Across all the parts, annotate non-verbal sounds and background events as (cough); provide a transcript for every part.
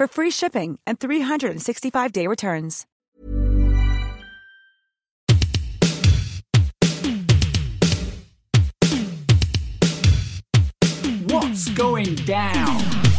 for free shipping and 365-day returns. What's going down?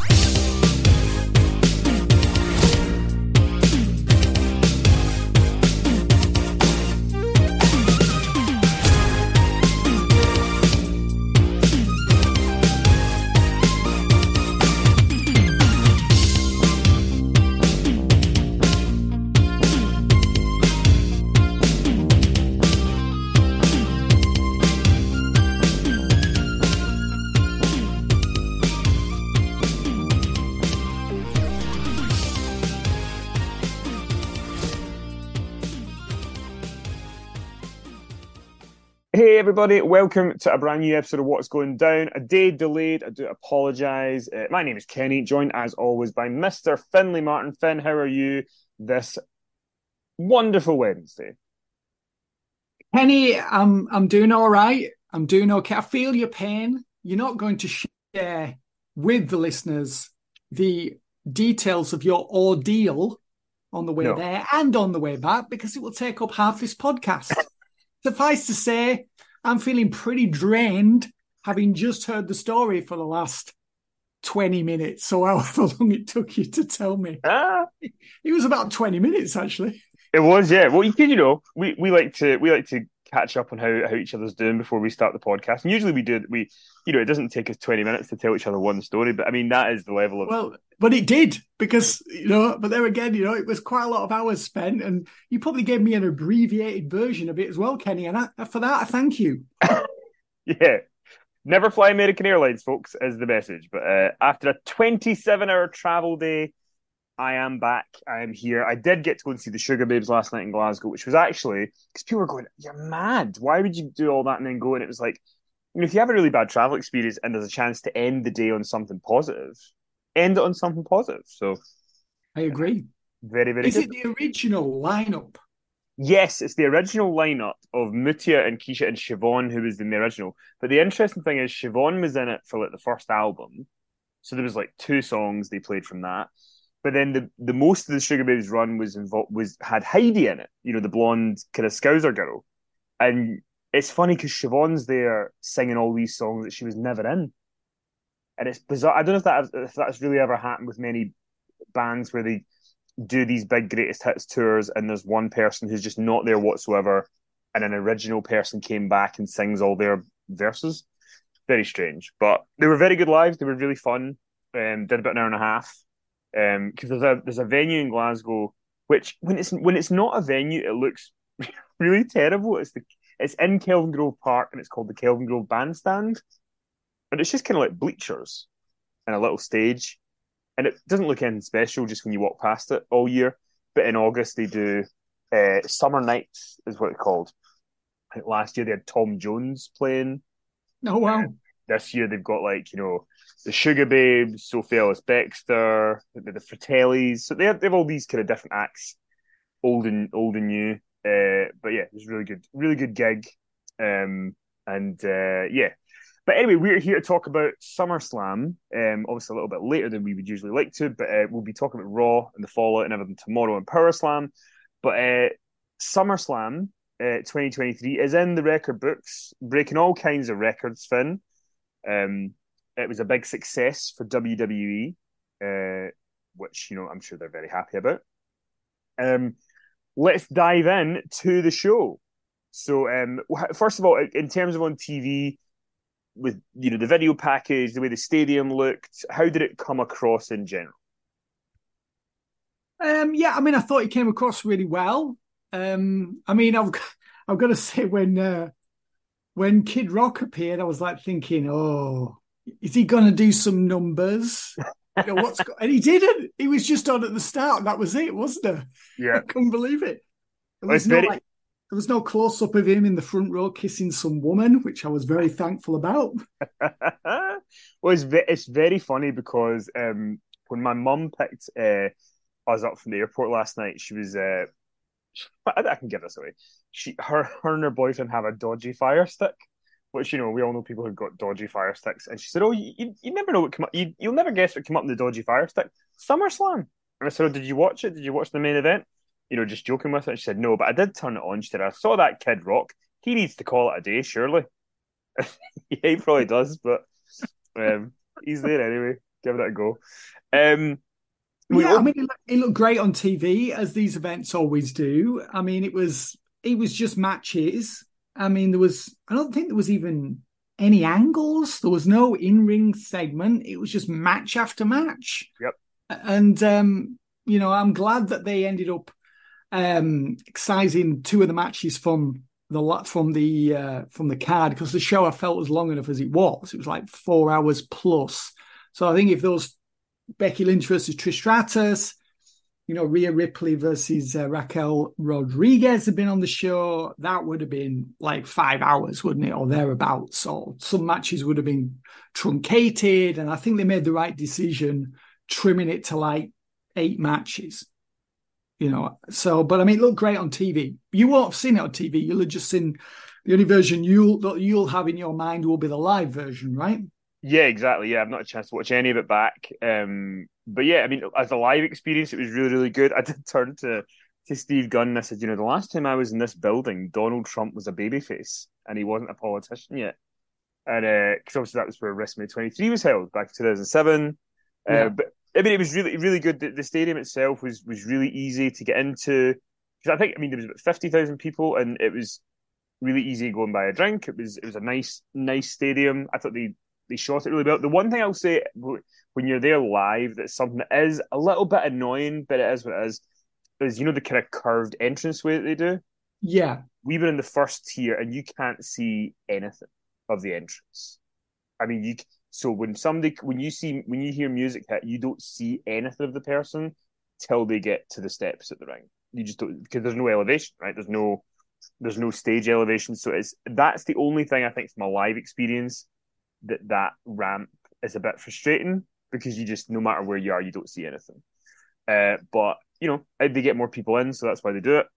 Hey everybody, welcome to a brand new episode of What's Going Down. A day delayed, I do apologise. Uh, my name is Kenny, joined as always by Mr. Finley Martin. Finn, how are you this wonderful Wednesday? Kenny, I'm I'm doing all right. I'm doing okay. I feel your pain. You're not going to share with the listeners the details of your ordeal on the way No. there and on the way back because it will take up half this podcast. Suffice to say, I'm feeling pretty drained having just heard the story for the last 20 minutes. So, (laughs) however long it took you to tell me. Ah, It was about 20 minutes, actually. it was, yeah. Well, you, can you know, we, we like to we like to catch up on how, how each other's doing before we start the podcast. And usually we do we you know, it doesn't take us twenty minutes to tell each other one story, but I mean that is the level of Well, but it did because, you know, but there again, you know, it was quite a lot of hours spent. And you probably gave me an abbreviated version of it as well, Kenny. And I, for that, I thank you. (laughs) Yeah. Never fly American Airlines, folks, is the message. But uh, after a 27 hour travel day, I am back. I am here. I did get to go and see the Sugababes last night in Glasgow, which was actually because people were going, You're mad. Why would you do all that and then go? And it was like, you know, if you have a really bad travel experience and there's a chance to end the day on something positive, end it on something positive. So, I agree. very, very Is good. it the original lineup? Yes, it's the original lineup of Mutya and Keisha and Siobhan who was in the original. But the interesting thing is Siobhan was in it for like the first album. So there was like two songs they played from that. But then the, the most of the Sugar Babies run was involved was had Heidi in it, you know, the blonde kind of Scouser girl. And it's funny because Siobhan's there singing all these songs that she was never in. And it's bizarre. I don't know if that if that's really ever happened with many bands where they do these big greatest hits tours and there's one person who's just not there whatsoever and an original person came back and sings all their verses. Very strange but they were very good live. They were really fun. Um did about an hour and a half. Um because there's a there's a venue in Glasgow which when it's when it's not a venue it looks (laughs) really terrible. It's the it's in Kelvingrove Park and it's called the Kelvingrove Bandstand and it's just kind of like bleachers and a little stage and it doesn't look anything special just when you walk past it all year. But in August they do uh, summer nights is what it's called. I think last year they had Tom Jones playing. Oh, wow. This year they've got like you know the Sugababes, Sophie Ellis Bextor, the, the Fratellis. So they have, they have all these kind of different acts, old and old and new. Uh, but yeah, it was really good, really good gig. Um, and uh, yeah, but anyway, we're here to talk about SummerSlam. Um, obviously a little bit later than we would usually like to, but uh, we'll be talking about Raw and the Fallout and everything tomorrow and Power Slam. But uh, SummerSlam uh, 2023 is in the record books, breaking all kinds of records. Finn, um, it was a big success for WWE, uh, which you know I'm sure they're very happy about. Um, let's dive in to the show. So, um, first of all, in terms of on TV, with you know the video package, the way the stadium looked, how did it come across in general? Um, yeah, I mean, I thought it came across really well. Um, I mean, I've (laughs) I've got to say when uh, when Kid Rock appeared, I was like thinking, oh, is he going to do some numbers? (laughs) you know, what's go-? and he didn't. He was just on at the start. That was it, wasn't it? Yeah, (laughs) I couldn't believe it. There was, no, very... like, there was no close up of him in the front row kissing some woman, which I was very thankful about. (laughs) well, it's, it's very funny because um, when my mum picked uh, us up from the airport last night, she was. Uh, I can give this away. She, her, her and her boyfriend have a dodgy fire stick, which you know we all know people who've got dodgy fire sticks. And she said, "Oh, you, you, never know what come up. You, you'll never guess what came up in the dodgy fire stick. SummerSlam." And I said, oh, "Did you watch it? Did you watch the main event?" You know, just joking with it. And she said, "No, but I did turn it on." She said, "I saw that Kid Rock. He needs to call it a day, surely." (laughs) yeah, he probably does, but um, he's there anyway. Give it a go. Um, yeah, I mean, it looked, it looked great on TV as these events always do. I mean, it was it was just matches. I mean, there was I don't think there was even any angles. There was no in ring segment. It was just match after match. Yep. And um, you know, I'm glad that they ended up um excising two of the matches from the from the uh, from the card because the show I felt was long enough as it was. It was like four hours plus. So I think if those Becky Lynch versus Trish Stratus. You know, Rhea Ripley versus uh, Raquel Rodriguez had been on the show. That would have been like five hours, wouldn't it, or thereabouts? So some matches would have been truncated, and I think they made the right decision trimming it to like eight matches. You know, so but I mean, it looked great on TV. You won't have seen it on TV. You'll have just seen the only version you'll you'll have in your mind will be the live version, right? Yeah, exactly. Yeah, I've not had a chance to watch any of it back. Um, but yeah, I mean, as a live experience, it was really, really good. I did (laughs) turn to to Steve Gunn and I said, you know, the last time I was in this building, Donald Trump was a babyface and he wasn't a politician yet. And because uh, obviously that was where WrestleMania 23 was held back in 2007. Uh, yeah. Uh, but I mean, it was really, really good. The, the, stadium itself was was really easy to get into. Because I think, I mean, there was about 50,000 people and it was really easy going buy a drink. It was it was a nice, nice stadium. I thought they they shot it really well. The one thing I'll say when you're there live, that's something that is a little bit annoying, but it is what it is. Is you know the kind of curved entrance way that they do. Yeah, we were in the first tier, and you can't see anything of the entrance. I mean, you so when somebody when you see when you hear music hit, you don't see anything of the person till they get to the steps at the ring. You just don't because there's no elevation, right? There's no there's no stage elevation, so it's that's the only thing I think from a live experience that that ramp is a bit frustrating because you just no matter where you are, you don't see anything. Uh, but you know they get more people in, so that's why they do it.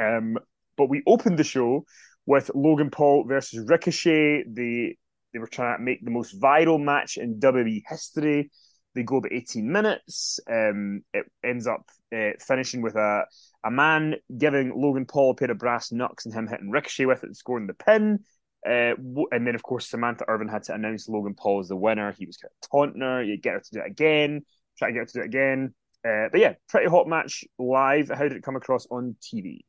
Um, but we opened the show with Logan Paul versus Ricochet. They they were trying to make the most viral match in WWE history. They go about 18 minutes. Um, it ends up uh, finishing with a a man giving Logan Paul a pair of brass knucks and him hitting Ricochet with it scoring the pin. Uh, and then, of course, Samantha Irvin had to announce Logan Paul as the winner. He was kind of taunting her. You get her to do it again. Try to get her to do it again. Uh, but yeah, pretty hot match live. How did it come across on TV?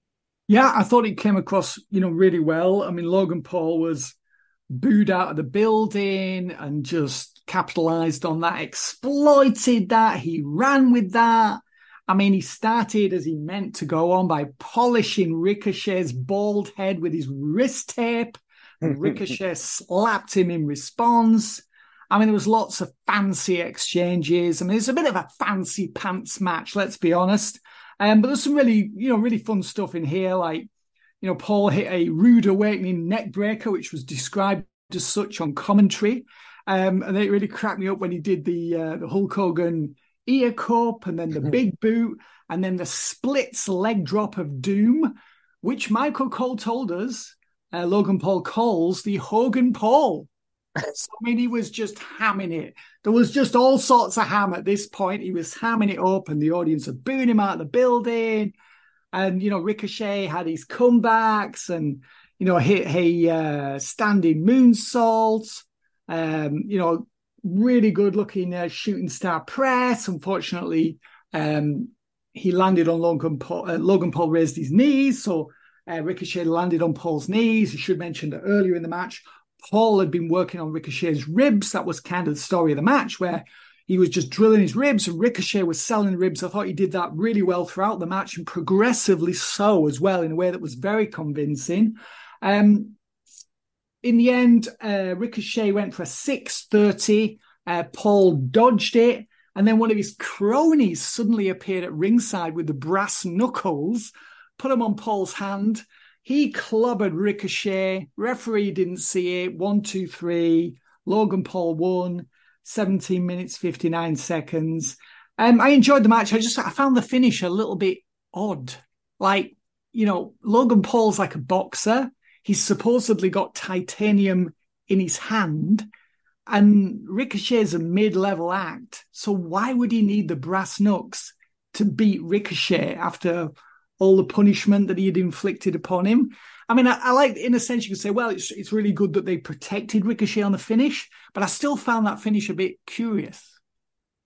Yeah, I thought it came across, you know, really well. I mean, Logan Paul was booed out of the building and just capitalized on that, exploited that. He ran with that. I mean, he started as he meant to go on by polishing Ricochet's bald head with his wrist tape and (laughs) Ricochet slapped him in response. I mean, there was lots of fancy exchanges. I mean, it's a bit of a fancy pants match, let's be honest. Um, but there's some really, you know, really fun stuff in here. Like, you know, Paul hit a rude awakening neck breaker, which was described as such on commentary. Um, and it really cracked me up when he did the uh, the Hulk Hogan ear cup and then the big boot and then the splits leg drop of doom, which Michael Cole told us, uh, Logan Paul calls the Hogan Paul. so, I mean, he was just hamming it. There was just all sorts of ham at this point. He was hamming it up, and the audience are booing him out of the building. And you know, Ricochet had his comebacks, and you know, hit a uh, standing moonsault. Um, you know, really good looking uh, shooting star press. Unfortunately, um, he landed on Logan Paul. Uh, Logan Paul raised his knees, so uh, Ricochet landed on Paul's knees. You should mention that earlier in the match, Paul had been working on Ricochet's ribs. That was kind of the story of the match, where he was just drilling his ribs and Ricochet was selling ribs. I thought he did that really well throughout the match and progressively so as well in a way that was very convincing. Um, in the end, uh, Ricochet went for a 630. Uh, Paul dodged it. And then one of his cronies suddenly appeared at ringside with the brass knuckles, put them on Paul's hand. He clobbered Ricochet. Referee didn't see it. One, two, three. Logan Paul won. 17 minutes, 59 seconds. Um, I enjoyed the match. I just I found the finish a little bit odd. Like, you know, Logan Paul's like a boxer. He's supposedly got titanium in his hand. And Ricochet's a mid-level act. So why would he need the brass knucks to beat Ricochet after all the punishment that he had inflicted upon him. I mean, I, I, like in a sense you could say, well, it's it's really good that they protected Ricochet on the finish, but I still found that finish a bit curious.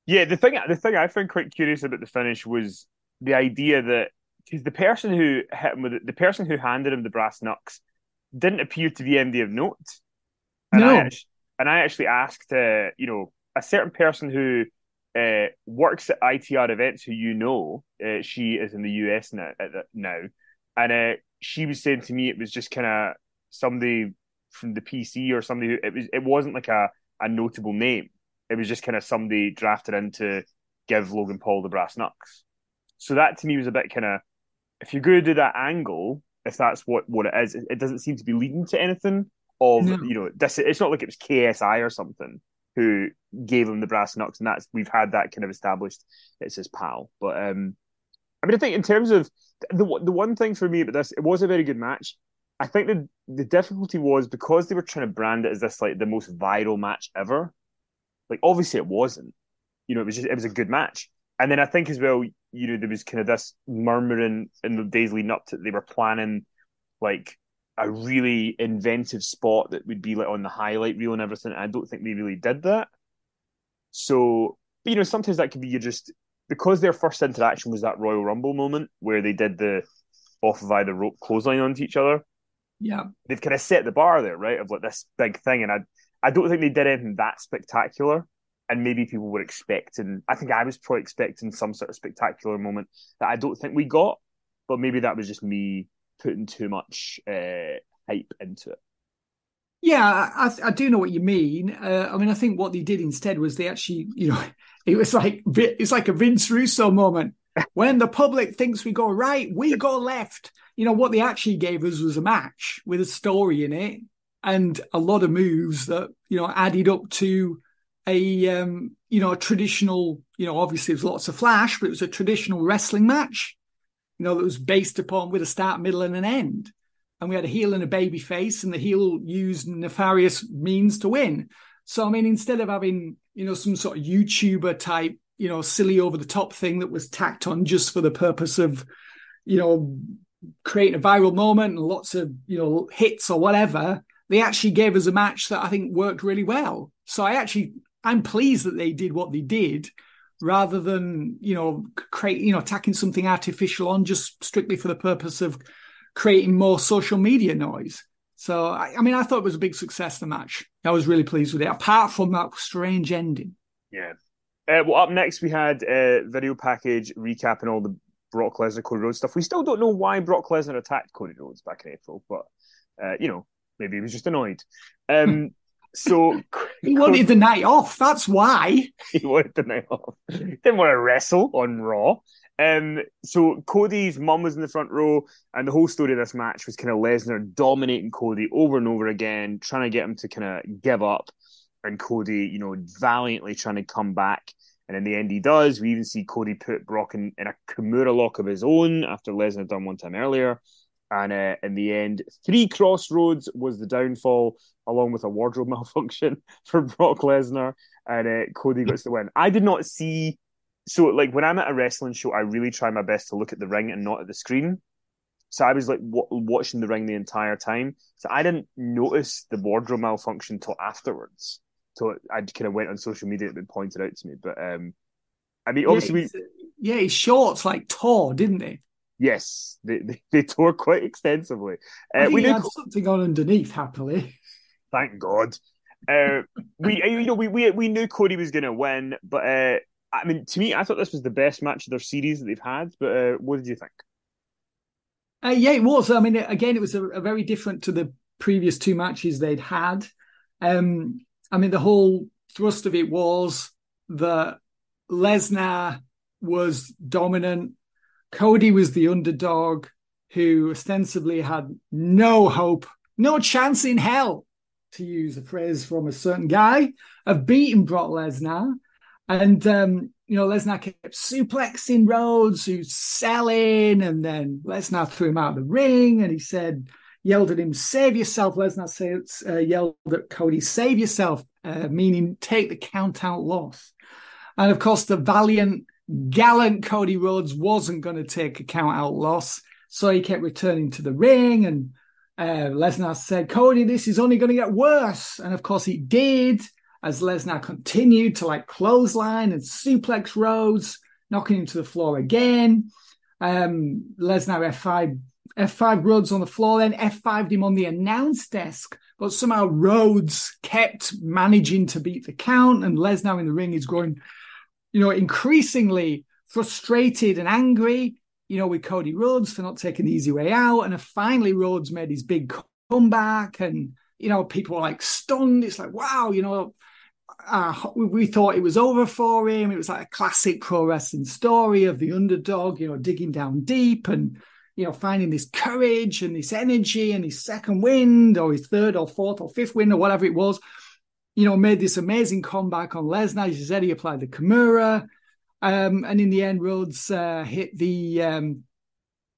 Yeah, the thing the thing I found quite curious about the finish was the idea that because the person who hit him with it, the person who handed him the brass knucks didn't appear to be MD of note. And no. I, and I actually asked, uh, you know, a certain person who uh, works at ITR events who you know. Uh, she is in the US now, now. and uh, she was saying to me it was just kind of somebody from the PC or somebody who it was. It wasn't like a a notable name. It was just kind of somebody drafted in to give Logan Paul the brass knucks. So that to me was a bit kind of if you're going to do that angle, if that's what what it is, it, it doesn't seem to be leading to anything. Of no. you know, this it's not like it was KSI or something who gave him the brass knucks, and that's we've had that kind of established. It's his pal, but um, I mean, I think in terms of the the one thing for me about this, it was a very good match. I think the the difficulty was because they were trying to brand it as this like the most viral match ever. Like obviously it wasn't. You know, it was just it was a good match. And then I think as well, you know, there was kind of this murmuring in the days leading up to they were planning like a really inventive spot that would be like on the highlight reel and everything. I don't think they really did that. So, you know, sometimes that could be you just because their first interaction was that Royal Rumble moment where they did the off of either rope clothesline onto each other. Yeah, they've kind of set the bar there, right? Of like this big thing, and I, I don't think they did anything that spectacular. And maybe people were expecting. I think I was probably expecting some sort of spectacular moment that I don't think we got. But maybe that was just me putting too much uh, hype into it. Yeah, I, I, do know what you mean. Uh, I mean, I think what they did instead was they actually, you know, (laughs) it was like it's like a Vince Russo moment. When the public thinks we go right, we go left. You know what they actually gave us was a match with a story in it and a lot of moves that you know added up to a um, you know a traditional. You know, obviously there's lots of flash, but it was a traditional wrestling match you know, that was based upon with a start, middle, and an end. And we had a heel and a baby face, and the heel used nefarious means to win. So, I mean, instead of having, you know, some sort of YouTuber type, you know, silly over the top thing that was tacked on just for the purpose of, you know, creating a viral moment and lots of, you know, hits or whatever, they actually gave us a match that I think worked really well. So I actually, I'm pleased that they did what they did rather than you know create you know attacking something artificial on just strictly for the purpose of creating more social media noise. So I, I mean, I thought it was a big success. The match, I was really pleased with it. Apart from that strange ending. Yeah. Uh, well, up next we had a uh, video package recapping all the Brock Lesnar Cody Rhodes stuff. We still don't know why Brock Lesnar attacked Cody Rhodes back in April, but uh, you know maybe he was just annoyed. Um, So (laughs) he wanted the night off. That's why (laughs) he wanted the night off. Didn't want to wrestle on Raw. Um, so Cody's mum was in the front row, and the whole story of this match was kind of Lesnar dominating Cody over and over again, trying to get him to kind of give up. and Cody, you know, valiantly trying to come back. And in the end, he does. We even see Cody put Brock in, in a Kimura lock of his own after Lesnar done one time earlier. And uh, in the end, three Cross Rhodes was the downfall, along with a wardrobe (laughs) malfunction for Brock Lesnar. And uh, Cody gets the win. I did not see. So, like, when I'm at a wrestling show, I really try my best to look at the ring and not at the screen. So I was like w- watching the ring the entire time. So I didn't notice the wardrobe malfunction till afterwards. So I kind of went on social media and pointed out to me. But um, I mean, obviously, yeah, we yeah, his shorts like tore, didn't they? Yes, they, they, (laughs) they tore quite extensively. Uh, we had something on underneath, happily. Thank God. Uh, we (laughs) you know we, we we knew Cody was going to win, but uh, I mean, to me, I thought this was the best match of their series that they've had. But uh, what did you think? Uh, yeah, it was. I mean, again, it was a, a, very different to the previous two matches they'd had. Um, I mean, the whole thrust of it was that Lesnar was dominant. Cody was the underdog who ostensibly had no hope, no chance in hell, to use a phrase from a certain guy, of beating Brock Lesnar. And, um, you know, Lesnar kept suplexing Rhodes, who's selling, and then Lesnar threw him out of the ring and he said, yelled at him, save yourself. Lesnar said, uh, yelled at Cody, save yourself, uh, meaning take the count out loss. And of course, the valiant, gallant Cody Rhodes wasn't going to take a count out loss. So he kept returning to the ring. And uh, Lesnar said, Cody, this is only going to get worse. And of course, it did as Lesnar continued to like clothesline and suplex Rhodes, knocking him to the floor again. Um, Lesnar F5 F5 Rhodes on the floor, then F5'd him on the announce desk. But somehow Rhodes kept managing to beat the count, and Lesnar in the ring is growing, you know, increasingly frustrated and angry, you know, with Cody Rhodes for not taking the easy way out. And finally, Rhodes made his big comeback, and, you know, people were like stunned. It's like, wow, you know, uh, we thought it was over for him. It was like a classic pro wrestling story of the underdog, you know, digging down deep and you know, finding this courage and this energy and his second wind or his third or fourth or fifth wind or whatever it was, you know, made this amazing comeback on Lesnar. As you said, he applied the Kimura. Um, and in the end, Rhodes uh, hit the um,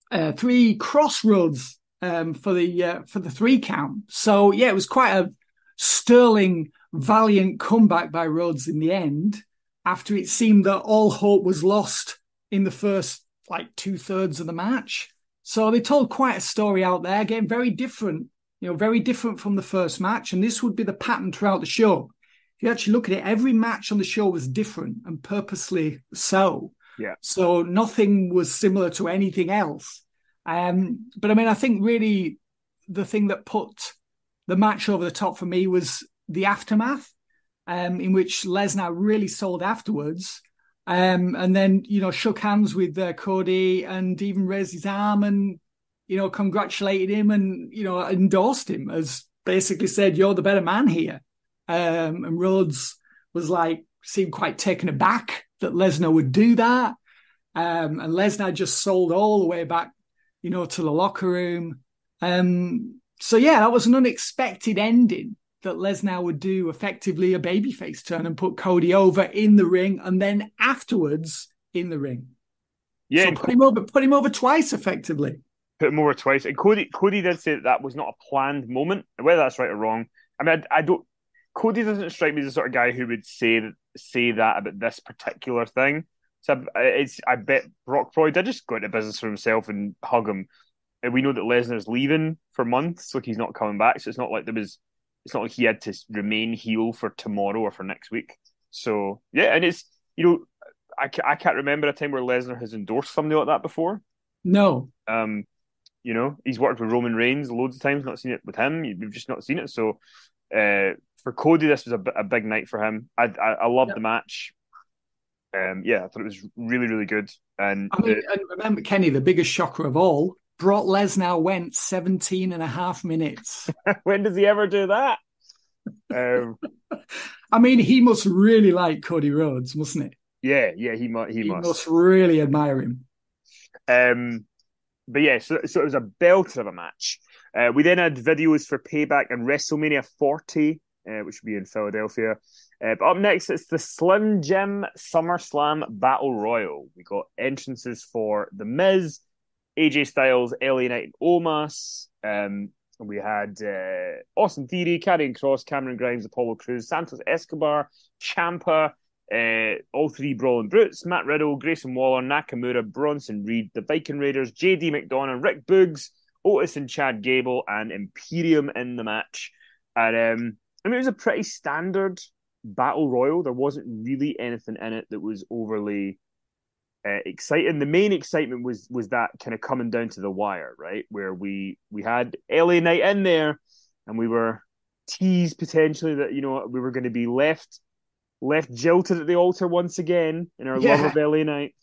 uh, three Cross Rhodes um, for the uh, for the three count. So yeah, it was quite a sterling, valiant comeback by Rhodes in the end. After it seemed that all hope was lost in the first like two thirds of the match. So they told quite a story out there, again, very different, you know, very different from the first match. And this would be the pattern throughout the show. If you actually look at it, every match on the show was different and purposely so. Yeah. So nothing was similar to anything else. Um, but I mean, I think really the thing that put the match over the top for me was the aftermath, um, in which Lesnar really sold afterwards um, and then, you know, shook hands with uh, Cody and even raised his arm and, you know, congratulated him and, you know, endorsed him as basically said, you're the better man here. Um, and Rhodes was like, seemed quite taken aback that Lesnar would do that. Um, and Lesnar just sold all the way back, you know, to the locker room. Um, so yeah, that was an unexpected ending that Lesnar would do effectively a babyface turn and put Cody over in the ring and then afterwards in the ring. Yeah, so put him over, put him over twice effectively. Put him over twice, and Cody Cody did say that, that was not a planned moment. Whether that's right or wrong, I mean, I, I don't. Cody doesn't strike me as the sort of guy who would say that say that about this particular thing. So it's I bet Brock probably did just go into business for himself and hug him. And we know that Lesnar's leaving for months, like he's not coming back. So it's not like there was it's not like he had to remain heel for tomorrow or for next week. So yeah, and it's you know I, I can't remember a time where Lesnar has endorsed somebody like that before. No. Um, you know he's worked with Roman Reigns loads of times, not seen it with him. We've just not seen it. So uh, for Cody, this was a, a big night for him. I I, I loved yep. the match. Um, yeah, I thought it was really really good. And, I mean, and remember Kenny, the biggest shocker of all Brock Lesnar went 17 and a half minutes. (laughs) when does he ever do that? Um, I mean, he must really like Cody Rhodes, mustn't it? Yeah, yeah, he must. He, he must. must really admire him. Um, but yeah, so, so it was a belter of a match. Uh, we then had videos for Payback and WrestleMania 40 uh, which will be in Philadelphia. Uh, but up next, it's the Slim Jim SummerSlam Battle Royal. We got entrances for The Miz, AJ Styles, Knight, and Omos. Um, we had uh, Austin Theory, Karrion Kross, Cameron Grimes, Apollo Crews, Santos Escobar, Ciampa, uh, all three Brawling Brutes, Matt Riddle, Grayson Waller, Nakamura, Bronson Reed, the Viking Raiders, JD McDonagh, Rick Boogs, Otis and Chad Gable, and Imperium in the match. And um, I mean, it was a pretty standard battle royal. There wasn't really anything in it that was overly uh, exciting. The main excitement was was that kind of coming down to the wire, right, where we we had LA Knight in there, and we were teased potentially that you know we were going to be left left jilted at the altar once again in our yeah. love of LA Knight.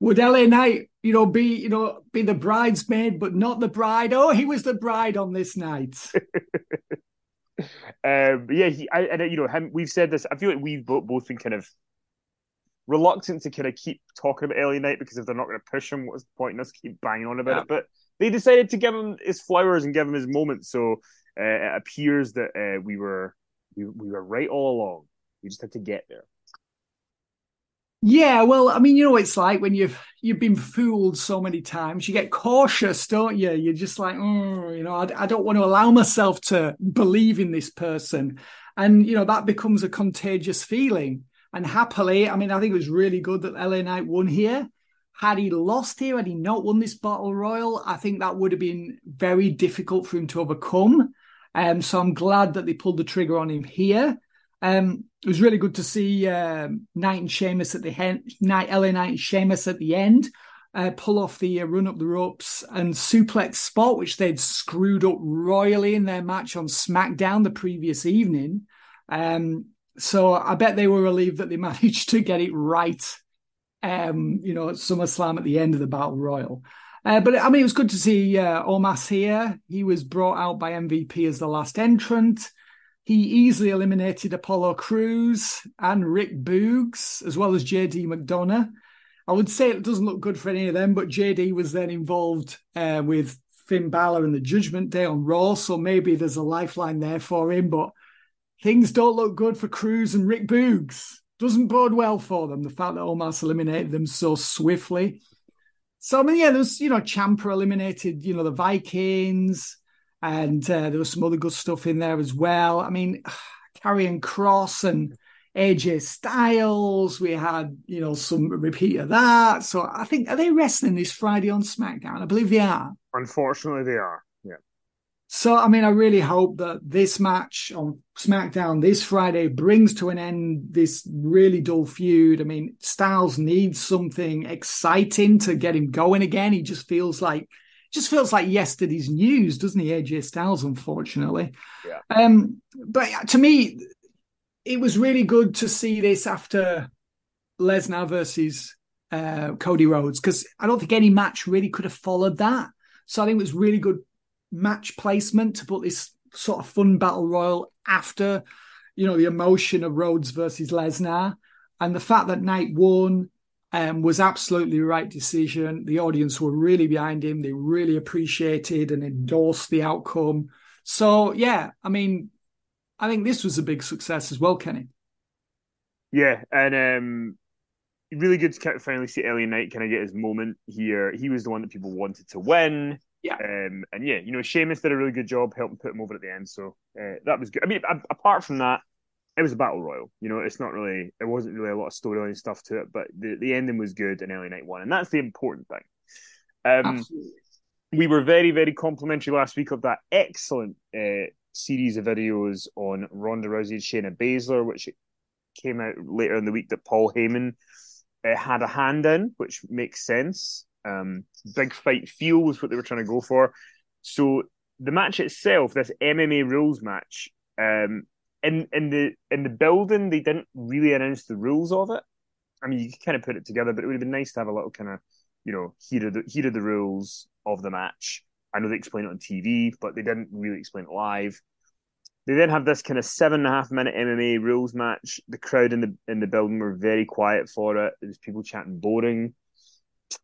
Would LA Knight, you know, be you know be the bridesmaid but not the bride? Oh, he was the bride on this night. (laughs) um, yeah, he, I, and you know, him, we've said this. I feel like we've both, both been kind of reluctant to kind of keep talking about LA Knight because if they're not going to push him, what's the point in us keep banging on about yeah. it? But they decided to give him his flowers and give him his moment. So uh, it appears that uh, we were we, we were right all along. We just had to get there. Yeah, well, I mean, you know, it's like when you've you've been fooled so many times, you get cautious, don't you? You're just like, oh, you know, I, I don't want to allow myself to believe in this person, and you know that becomes a contagious feeling. And happily, I mean, I think it was really good that LA Knight won here. Had he lost here, had he not won this battle royal, I think that would have been very difficult for him to overcome. Um, so I'm glad that they pulled the trigger on him here. Um, it was really good to see uh, Knight and Sheamus at the end, Knight, LA Knight and Sheamus at the end, uh, pull off the uh, run up the ropes and suplex spot, which they'd screwed up royally in their match on SmackDown the previous evening. Um, so I bet they were relieved that they (laughs) managed to get it right. Um, you know, at SummerSlam at the end of the Battle Royal. Uh, but I mean, it was good to see uh, Omos here. He was brought out by MVP as the last entrant. He easily eliminated Apollo Crews and Rick Boogs, as well as JD McDonagh. I would say it doesn't look good for any of them, but JD was then involved uh, with Finn Balor and the Judgment Day on Raw, so maybe there's a lifeline there for him. But things don't look good for Crews and Rick Boogs. Doesn't bode well for them. The fact that Omos eliminated them so swiftly. So I mean, yeah, there's you know Ciampa eliminated you know the Vikings and uh, there was some other good stuff in there as well. I mean, (sighs) Karrion Kross and AJ Styles. We had, you know, some repeat of that. So I think are they wrestling this Friday on SmackDown? I believe they are. Unfortunately, they are. So I mean, I really hope that this match on SmackDown this Friday brings to an end this really dull feud. I mean, Styles needs something exciting to get him going again. He just feels like just feels like yesterday's news, doesn't he, AJ Styles, unfortunately? Yeah. Um, but to me, it was really good to see this after Lesnar versus uh, Cody Rhodes, because I don't think any match really could have followed that. So I think it was really good match placement to put this sort of fun battle royal after, you know, the emotion of Rhodes versus Lesnar. And the fact that Knight won, um, was absolutely the right decision. The audience were really behind him. They really appreciated and endorsed the outcome. So, yeah, I mean, I think this was a big success as well, Kenny. Yeah, and um, really good to finally see LA Knight kind of get his moment here. He was the one that people wanted to win. Yeah. Um, and yeah, you know, Sheamus did a really good job helping put him over at the end. So uh, that was good. I mean, apart from that, it was a battle royal. You know, it's not really there wasn't really a lot of storyline stuff to it, but the, the ending was good in LA Knight won, and that's the important thing. Um, we were very very complimentary last week of that excellent uh, series of videos on Ronda Rousey and Shayna Baszler, which came out later in the week that Paul Heyman uh, had a hand in, which makes sense. Um, big fight feel was what they were trying to go for. So the match itself, this MMA rules match, um, in in the in the building they didn't really announce the rules of it. I mean, you could kind of put it together, but it would have been nice to have a little kind of, you know, here are the here are the rules of the match. I know they explain it on TV, but they didn't really explain it live. They then have this kind of seven and a half minute MMA rules match. The crowd in the in the building were very quiet for it. There's people chatting boring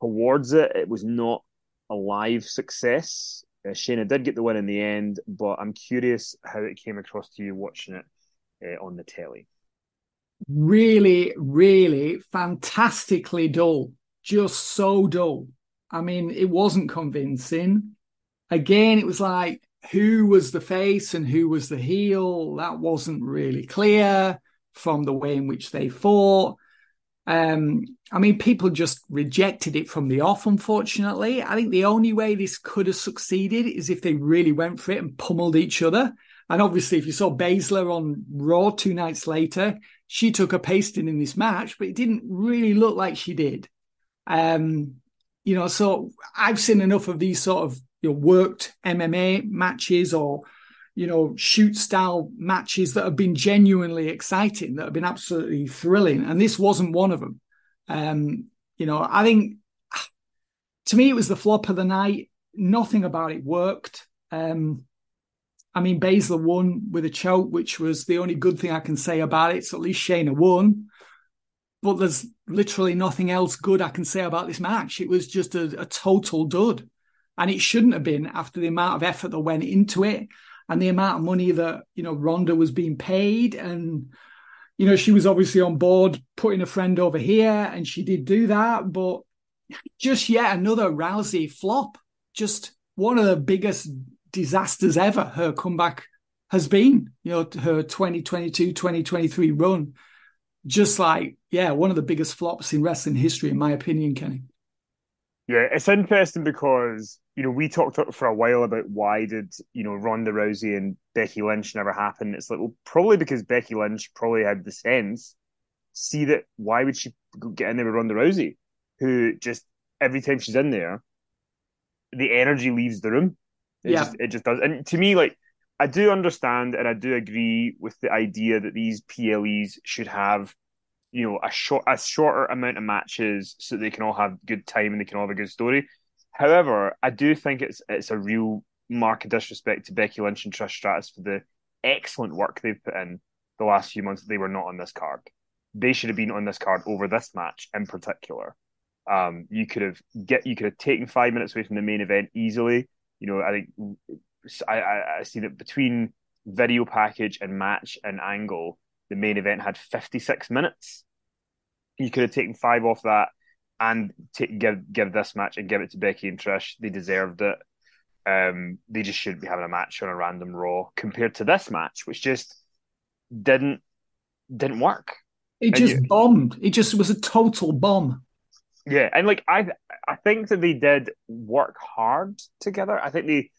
towards it. It was not a live success. Uh, did get the win in the end, but I'm curious how it came across to you watching it uh, on the telly. Really, really fantastically dull. Just so dull. I mean, it wasn't convincing. Again, it was like who was the face and who was the heel. That wasn't really clear from the way in which they fought. Um, I mean, people just rejected it from the off, unfortunately. I think the only way this could have succeeded is if they really went for it and pummeled each other. And obviously, if you saw Baszler on Raw two nights later, she took a pasting in this match, but it didn't really look like she did. Um, you know, so I've seen enough of these sort of you know, worked MMA matches or you know, shoot style matches that have been genuinely exciting, that have been absolutely thrilling. And this wasn't one of them. Um, you know, I think (sighs) to me, it was the flop of the night. Nothing about it worked. Um, I mean, Baszler won with a choke, which was the only good thing I can say about it. So at least Shayna won. But there's literally nothing else good I can say about this match. It was just a, a total dud. And it shouldn't have been after the amount of effort that went into it and the amount of money that you know Ronda was being paid, and you know she was obviously on board putting a friend over here, and she did do that, but just yet another Rousey flop, just one of the biggest disasters ever. Her comeback has been, you know, her 2022 2023 run, just like yeah, one of the biggest flops in wrestling history, in my opinion, Kenny. Yeah, it's interesting because you know we talked for a while about why did you know Ronda Rousey and Becky Lynch never happen. It's like well, probably because Becky Lynch probably had the sense see that why would she get in there with Ronda Rousey, who just every time she's in there, the energy leaves the room. It yeah, just, it just does. And to me, like I do understand and I do agree with the idea that these PLEs should have you know a short a shorter amount of matches so they can all have good time and they can all have a good story. However, I do think it's it's a real mark of disrespect to Becky Lynch and Trish Stratus for the excellent work they've put in the last few months. They were not on this card. They should have been on this card over this match in particular. Um, you could have get you could have taken five minutes away from the main event easily. You know, I think I, I, I see that between video package and match and angle, the main event had 56 minutes. You could have taken five off that and take, give give this match and give it to Becky and Trish. They deserved it. Um, they just shouldn't be having a match on a random Raw compared to this match, which just didn't didn't work. It just you, bombed. It just was a total bomb. Yeah, and like I I think that they did work hard together. I think they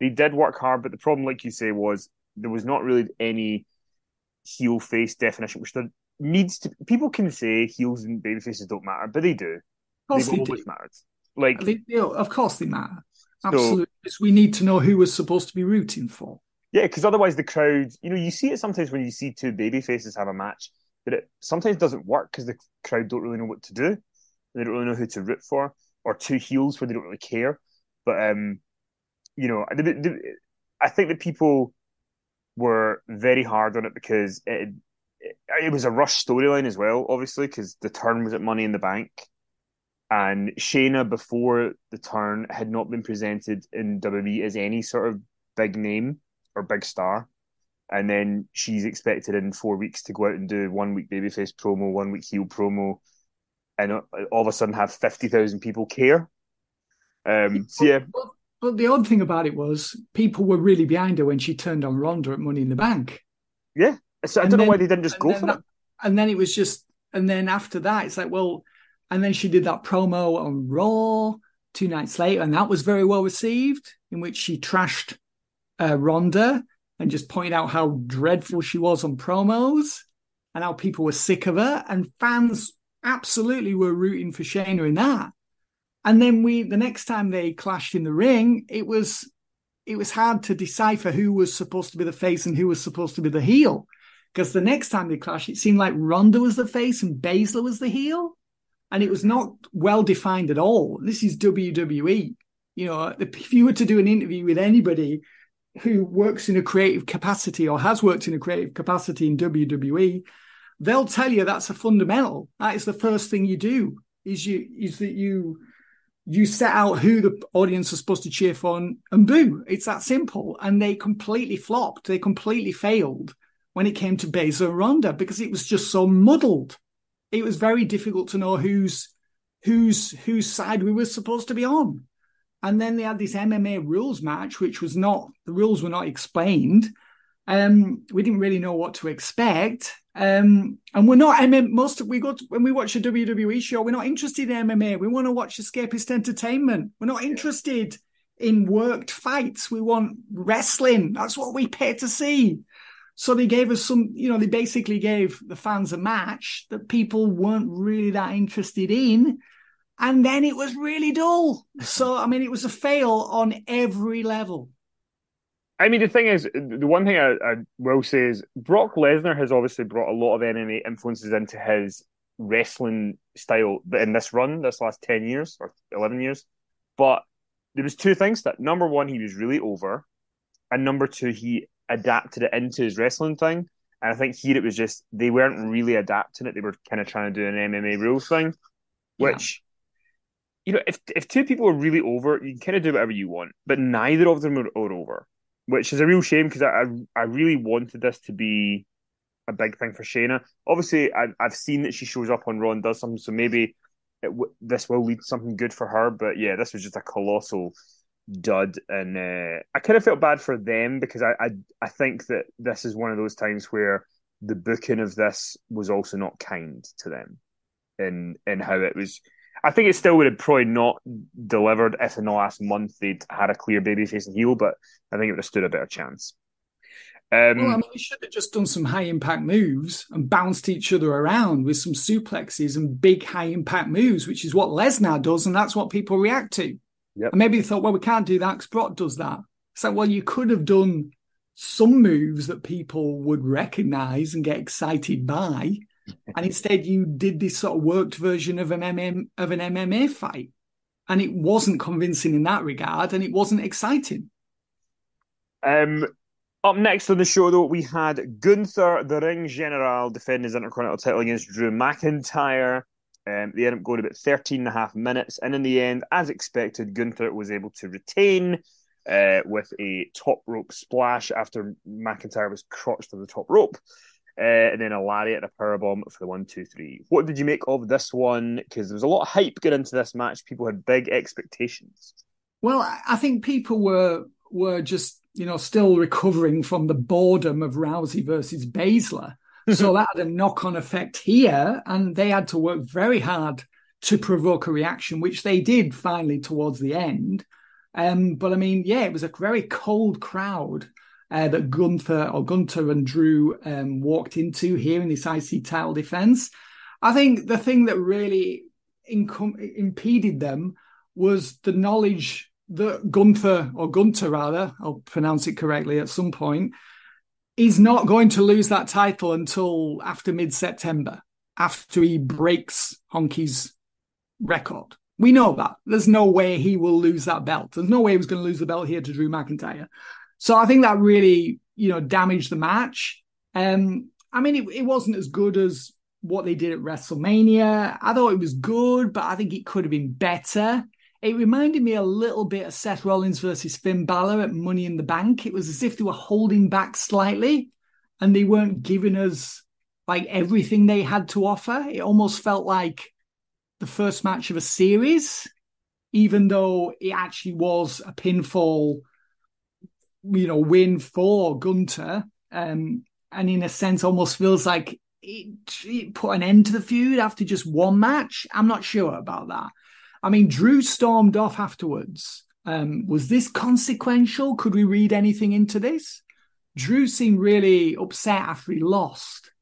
they did work hard, but the problem, like you say, was there was not really any heel face definition, which there needs to. People can say heels and baby faces don't matter, but they do. Of They've they always do. mattered. Like, they, of course, they matter. Absolutely, so, we need to know who we're supposed to be rooting for. Yeah, because otherwise the crowd, you know, you see it sometimes when you see two baby faces have a match, but it sometimes doesn't work because the crowd don't really know what to do. They don't really know who to root for, or two heels where they don't really care. But um, you know, I think that people were very hard on it because it it, was a rush storyline as well, obviously, because the turn was at Money in the Bank, and Shayna before the turn had not been presented in WWE as any sort of big name or big star, and then she's expected in four weeks to go out and do one week babyface promo, one week heel promo, and all of a sudden have fifty thousand people care. Um, so yeah. But the odd thing about it was people were really behind her when she turned on Ronda at Money in the Bank. Yeah. So I don't then, know why they didn't just go for that, it. And then it was just, and then after that, it's like, well, and then she did that promo on Raw two nights later, and that was very well received, in which she trashed uh, Ronda and just pointed out how dreadful she was on promos and how people were sick of her, and fans absolutely were rooting for Shayna in that. And then we, the next time they clashed in the ring, it was it was hard to decipher who was supposed to be the face and who was supposed to be the heel. Because the next time they clashed, it seemed like Ronda was the face and Baszler was the heel. And it was not well defined at all. This is WWE. You know, if you were to do an interview with anybody who works in a creative capacity or has worked in a creative capacity in WWE, they'll tell you that's a fundamental. That is the first thing you do. Is you is that you you set out who the audience are supposed to cheer for and, and boo. It's that simple. And they completely flopped. They completely failed when it came to and Ronda because it was just so muddled. It was very difficult to know whose whose whose side we were supposed to be on. And then they had this MMA rules match, which was not the rules were not explained. Um, we didn't really know what to expect. Um, and we're not MM, most we go to, when we watch a WWE show, we're not interested in MMA. We want to watch escapist entertainment. We're not interested in worked fights. We want wrestling. That's what we pay to see. So they gave us some, you know, they basically gave the fans a match that people weren't really that interested in and then it was really dull. So I mean, it was a fail on every level. I mean, the thing is, the one thing I, I will say is Brock Lesnar has obviously brought a lot of MMA influences into his wrestling style in this run, this last ten years or eleven years. But there was two things that number one, he was really over, and number two, he adapted it into his wrestling thing. And I think here it was just they weren't really adapting it; they were kind of trying to do an MMA rules thing, which you know, if if two people are really over, you can kind of do whatever you want, but neither of them are, are over, which is a real shame because I, I really wanted this to be a big thing for Shayna. Obviously, I, I've seen that she shows up on Raw and does something, so maybe it, this will lead to something good for her. But yeah, this was just a colossal dud, and uh, I kind of felt bad for them because I, I I think that this is one of those times where the booking of this was also not kind to them, in in how it was I think it still would have probably not delivered if in the last month they'd had a clear babyface and heel, but I think it would have stood a better chance. Um, well, I mean, they should have just done some high impact moves and bounced each other around with some suplexes and big high impact moves, which is what Lesnar does, and that's what people react to. Yep. And maybe they thought, well, we can't do that because Brock does that. It's like, well, you could have done some moves that people would recognize and get excited by (laughs) and instead you did this sort of worked version of an MM of an MMA fight, and it wasn't convincing in that regard, and it wasn't exciting. Um, up next on the show, though, we had Gunther, the Ring General, defending his Intercontinental title against Drew McIntyre. Um, they ended up going about 13 and a half minutes, and in the end, as expected, Gunther was able to retain uh, with a top rope splash after McIntyre was crotched to the top rope. Uh, and then a lariat and a powerbomb for the one, two, three. What did you make of this one? Because there was a lot of hype going into this match. People had big expectations. Well, I think people were were just you know still recovering from the boredom of Rousey versus Baszler, so that had a knock on effect here, and they had to work very hard to provoke a reaction, which they did finally towards the end. Um, but I mean, yeah, it was a very cold crowd uh, that Gunther or Gunter and Drew um, walked into here in this IC title defense. I think the thing that really incom- impeded them was the knowledge that Gunther or Gunter rather, I'll pronounce it correctly at some point, is not going to lose that title until after mid September, after he breaks Honky's record. We know that. There's no way he will lose that belt. There's no way he was going to lose the belt here to Drew McIntyre. So I think that really, you know, damaged the match. Um, I mean, it, it wasn't as good as what they did at WrestleMania. I thought it was good, but I think it could have been better. It reminded me a little bit of Seth Rollins versus Finn Balor at Money in the Bank. It was as if they were holding back slightly and they weren't giving us like everything they had to offer. It almost felt like the first match of a series, even though it actually was a pinfall you know, win for Gunter. Um, and in a sense, almost feels like it, it, put an end to the feud after just one match. I'm not sure about that. I mean, Drew stormed off afterwards. Um, was this consequential? Could we read anything into this? Drew seemed really upset after he lost.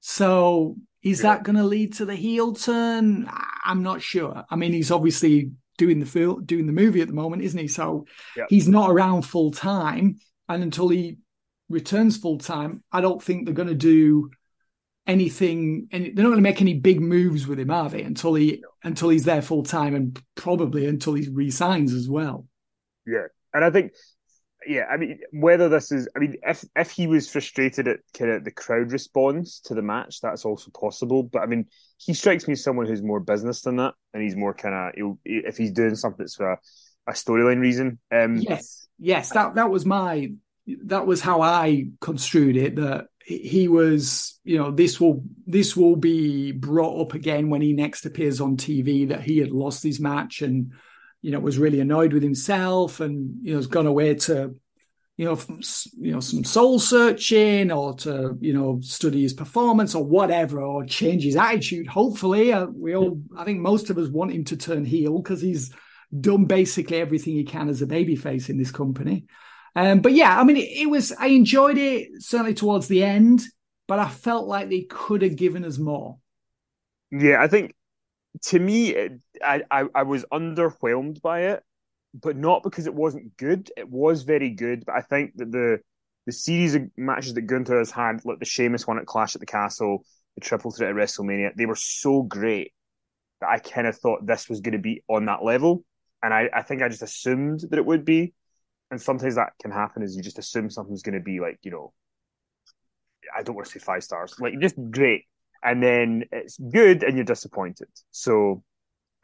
So is yeah. that going to lead to the heel turn? I'm not sure. I mean, he's obviously doing the film, doing the movie at the moment, isn't he? So yep. he's not around full time, and until he returns full time, I don't think they're going to do anything. And they're not going to make any big moves with him, are they? Until he no. until he's there full time, and probably until he resigns as well. Yeah, and I think yeah, I mean, whether this is, I mean, if if he was frustrated at kind of the crowd response to the match, that's also possible. But I mean, he strikes me as someone who's more business than that, and he's more kind of if he's doing something that's for a, a storyline reason. Um, yes, yes, that that was my that was how I construed it. That he was, you know, this will this will be brought up again when he next appears on TV that he had lost his match and you know was really annoyed with himself and you know has gone away to you know you know some soul searching or to you know study his performance or whatever or change his attitude. Hopefully, uh, we all I think most of us want him to turn heel because he's done basically everything he can as a babyface in this company. Um, but yeah, I mean, it, it, was, I enjoyed it certainly towards the end, but I felt like they could have given us more. Yeah, I think to me, it, I, I, I was underwhelmed by it, but not because it wasn't good. It was very good, but I think that the the series of matches that Gunther has had, like the Sheamus one at Clash at the Castle, the Triple Threat at WrestleMania, they were so great that I kind of thought this was going to be on that level. And I, I think I just assumed that it would be and sometimes that can happen is you just assume something's going to be like you know i don't want to say five stars like just great and then it's good and you're disappointed so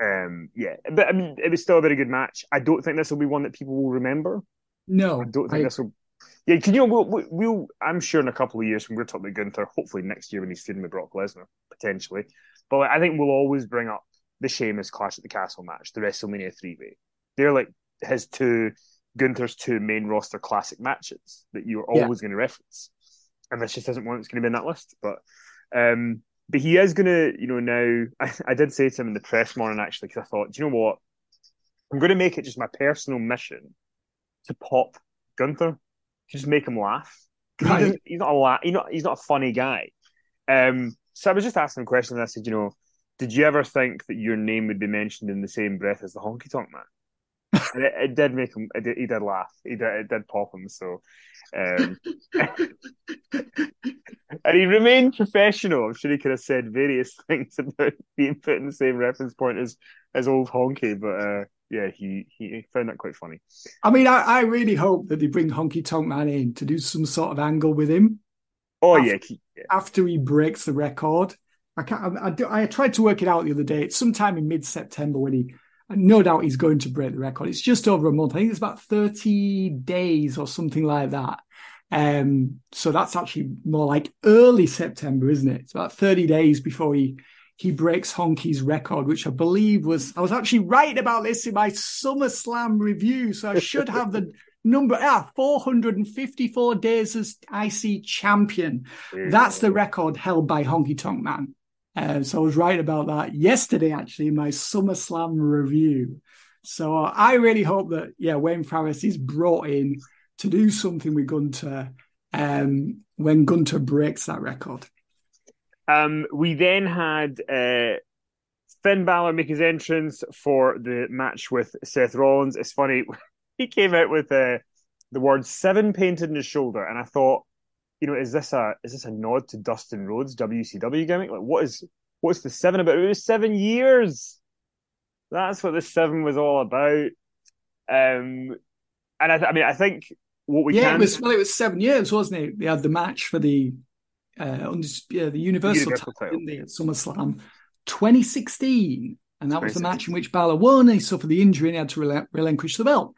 um yeah but i mean it was still a very good match i don't think this will be one that people will remember no i don't think I... this will yeah, can you know, we'll, we'll, I'm sure in a couple of years when we're talking about Gunther, hopefully next year when he's feuding with Brock Lesnar, potentially. But like, I think we'll always bring up the Sheamus Clash at the Castle match, the WrestleMania three way. They're like his two Gunther's two main roster classic matches that you're always yeah. going to reference. And this just isn't one that's going to be in that list. But um, but he is going to, you know, now (laughs) I, I did say to him in the press morning actually because I thought, do you know what? I'm going to make it just my personal mission to pop Gunther, to just make him laugh. Right. He he's not a la- he's not he's not a funny guy. Um, so I was just asking him a question and I said, you know, did you ever think that your name would be mentioned in the same breath as the Honky Tonk Man? It, it, did make him. It did, he did laugh. He did. It did pop him. So, um, (laughs) and he remained professional. I'm sure he could have said various (laughs) things about being put in the same reference point as as old Honky, but uh, yeah, he he found that quite funny. I mean, I, I really hope that they bring Honky Tonk Man in to do some sort of angle with him. Oh after, yeah, yeah. After he breaks the record, I can't. I, I, I tried to work it out the other day. It's sometime in mid September when he no doubt he's going to break the record. It's just over a month. I think it's about 30 days or something like that. Um, so that's actually more like early September, isn't it? It's about 30 days before he he breaks Honky's record, which I believe was I was actually right about this in my SummerSlam review. So I should have the (laughs) number ah 454 days as IC champion. That's the record held by Honky Tonk Man. Uh, so I was right about that yesterday, actually, in my SummerSlam review. So I really hope that, yeah, Wayne Farris is brought in to do something with Gunter um, when Gunter breaks that record. Um, we then had uh, Finn Balor make his entrance for the match with Seth Rollins. It's funny, (laughs) he came out with uh, the word seven painted in his shoulder, and I thought, you know, is this a is this a nod to Dustin Rhodes WCW gimmick? Like, what is what's the seven about? It was seven years. That's what the seven was all about. Um, and I, th- I mean, I think what we yeah, can... it was well, it was seven years, wasn't it? They had the match for the uh, the Universal, Universal title, title. at SummerSlam 2016, and that was the match in which Balor won. He suffered the injury and he had to rel- relinquish the belt.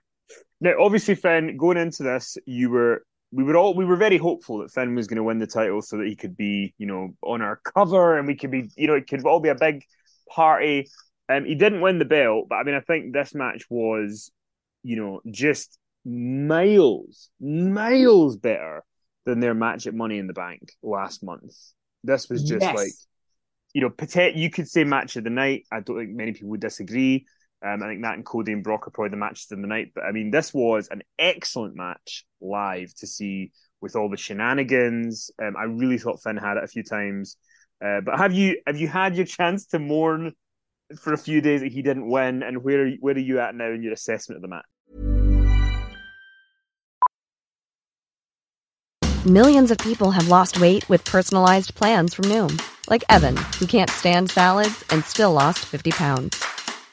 Now, obviously, Finn, going into this, you were we were all we were very hopeful that Finn was going to win the title so that he could be, you know, on our cover and we could be, you know, it could all be a big party. Um, he didn't win the belt, but I mean, I think this match was, you know, just miles, miles better than their match at Money in the Bank last month. This was just yes. like, you know, you could say match of the night. I don't think many people would disagree. Um, I think that and Cody and Brock are probably the matches in the night. But I mean, this was an excellent match live to see with all the shenanigans. Um, I really thought Finn had it a few times. Uh, but have you have you had your (laughs) chance to mourn for a few days that he didn't win? And where are, where are you at now in your assessment of the match? Millions of people have lost weight with personalized plans from Noom, like Evan, who can't stand salads and still lost fifty pounds.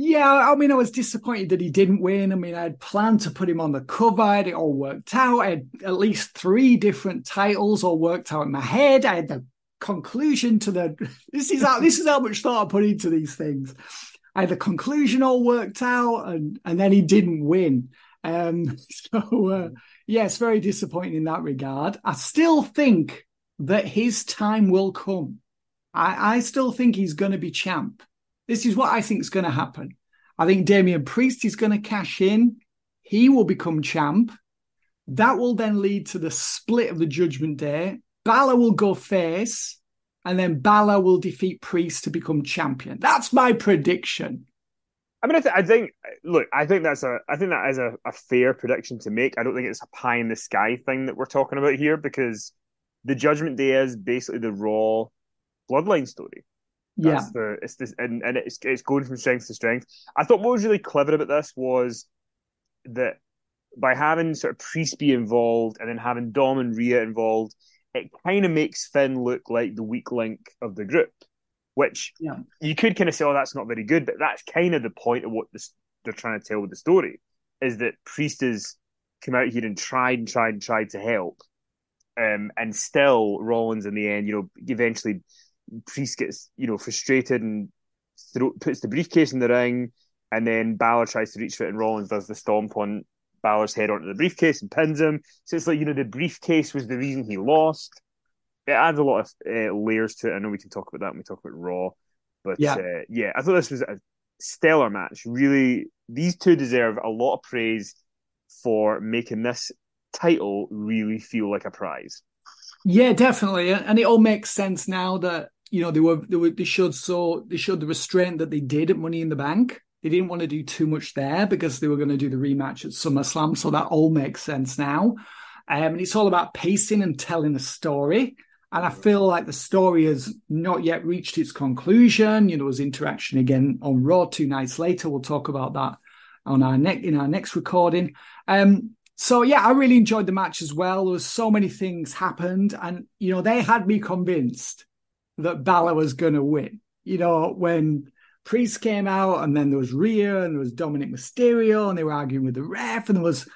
Yeah, I mean, I was disappointed that he didn't win. I mean, I had planned to put him on the cover. It all worked out. I had at least three different titles all worked out in my head. I had the conclusion to the. (laughs) This is how this is how much thought I put into these things. I had the conclusion all worked out, and and then he didn't win. Um, (laughs) so uh, yes, very disappointing in that regard. I still think that his time will come. I, I still think he's going to be champ. This is what I think is going to happen. I think Damian Priest is going to cash in. He will become champ. That will then lead to the split of the Judgment Day. Balor will go face, and then Balor will defeat Priest to become champion. That's my prediction. I mean, I, th- I, think, look, I think that's a, I think that is a, a, fair prediction to make. I don't think it's a pie in the sky thing that we're talking about here because the Judgment Day is basically the Raw Bloodline story. That's yeah, the, it's this, and, and it's it's going from strength to strength. I thought what was really clever about this was that by having sort of Priest be involved and then having Dom and Rhea involved, it kind of makes Finn look like the weak link of the group, which yeah. you could kind of say, oh, that's not very good, but that's kind of the point of what this, they're trying to tell with the story is that Priest has come out here and tried and tried and tried to help. Um, and still Rollins in the end, you know, eventually Priest gets you know frustrated and throw, puts the briefcase in the ring, and then Balor tries to reach for it, and Rollins does the stomp on Balor's head onto the briefcase and pins him. So it's like you know the briefcase was the reason he lost. It adds a lot of uh, layers to it. I know we can talk about that when we talk about Raw, but yeah, uh, yeah, I thought this was a stellar match. Really, these two deserve a lot of praise for making this title really feel like a prize. Yeah, definitely, and it all makes sense now that you know they were they were they showed so they showed the restraint that they did at Money in the Bank. They didn't want to do too much there because they were going to do the rematch at SummerSlam, so that all makes sense now. Um, and it's all about pacing and telling a story. And I feel like the story has not yet reached its conclusion. You know, there's interaction again on Raw two nights later. We'll talk about that on our next in our next recording. Um, so yeah, I really enjoyed the match as well. There was so many things happened, and you know, they had me convinced that Balor was going to win. You know, when Priest came out, and then there was Rhea, and there was Dominic Mysterio, and they were arguing with the ref, and there was,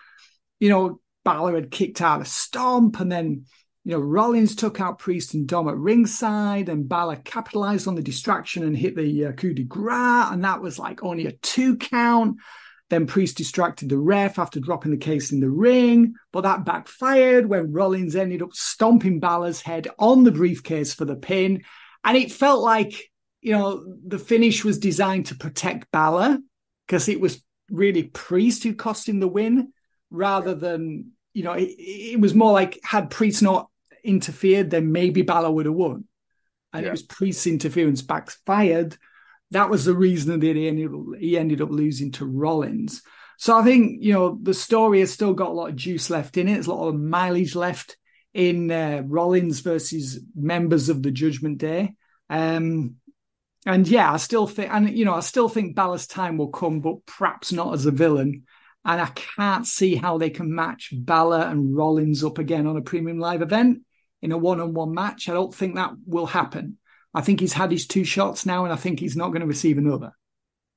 you know, Balor had kicked out a stomp, and then, you know, Rollins took out Priest and Dom at ringside, and Balor capitalized on the distraction and hit the uh, coup de grace, and that was like only a two count. Then Priest distracted the ref after dropping the case in the ring, but that backfired when Rollins ended up stomping Balor's head on the briefcase for the pin. And it felt like, you know, the finish was designed to protect Balor because it was really Priest who cost him the win rather than, you know, it, it was more like had Priest not interfered, then maybe Balor would have won. And yeah. it was Priest's interference backfired that was the reason that he ended up, he ended up losing to Rollins. So I think you know the story has still got a lot of juice left in it. There's a lot of mileage left in uh, Rollins versus members of the Judgment Day. Um, and yeah, I still think, and you know, I still think Balor's time will come, but perhaps not as a villain. And I can't see how they can match Balor and Rollins up again on a premium live event in a one-on-one match. I don't think that will happen. I think he's had his two shots now, and I think he's not going to receive another.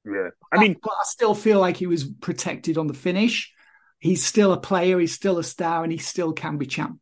Yeah, I mean, but I still feel like he was protected on the finish. He's still a player, he's still a star, and he still can be champ.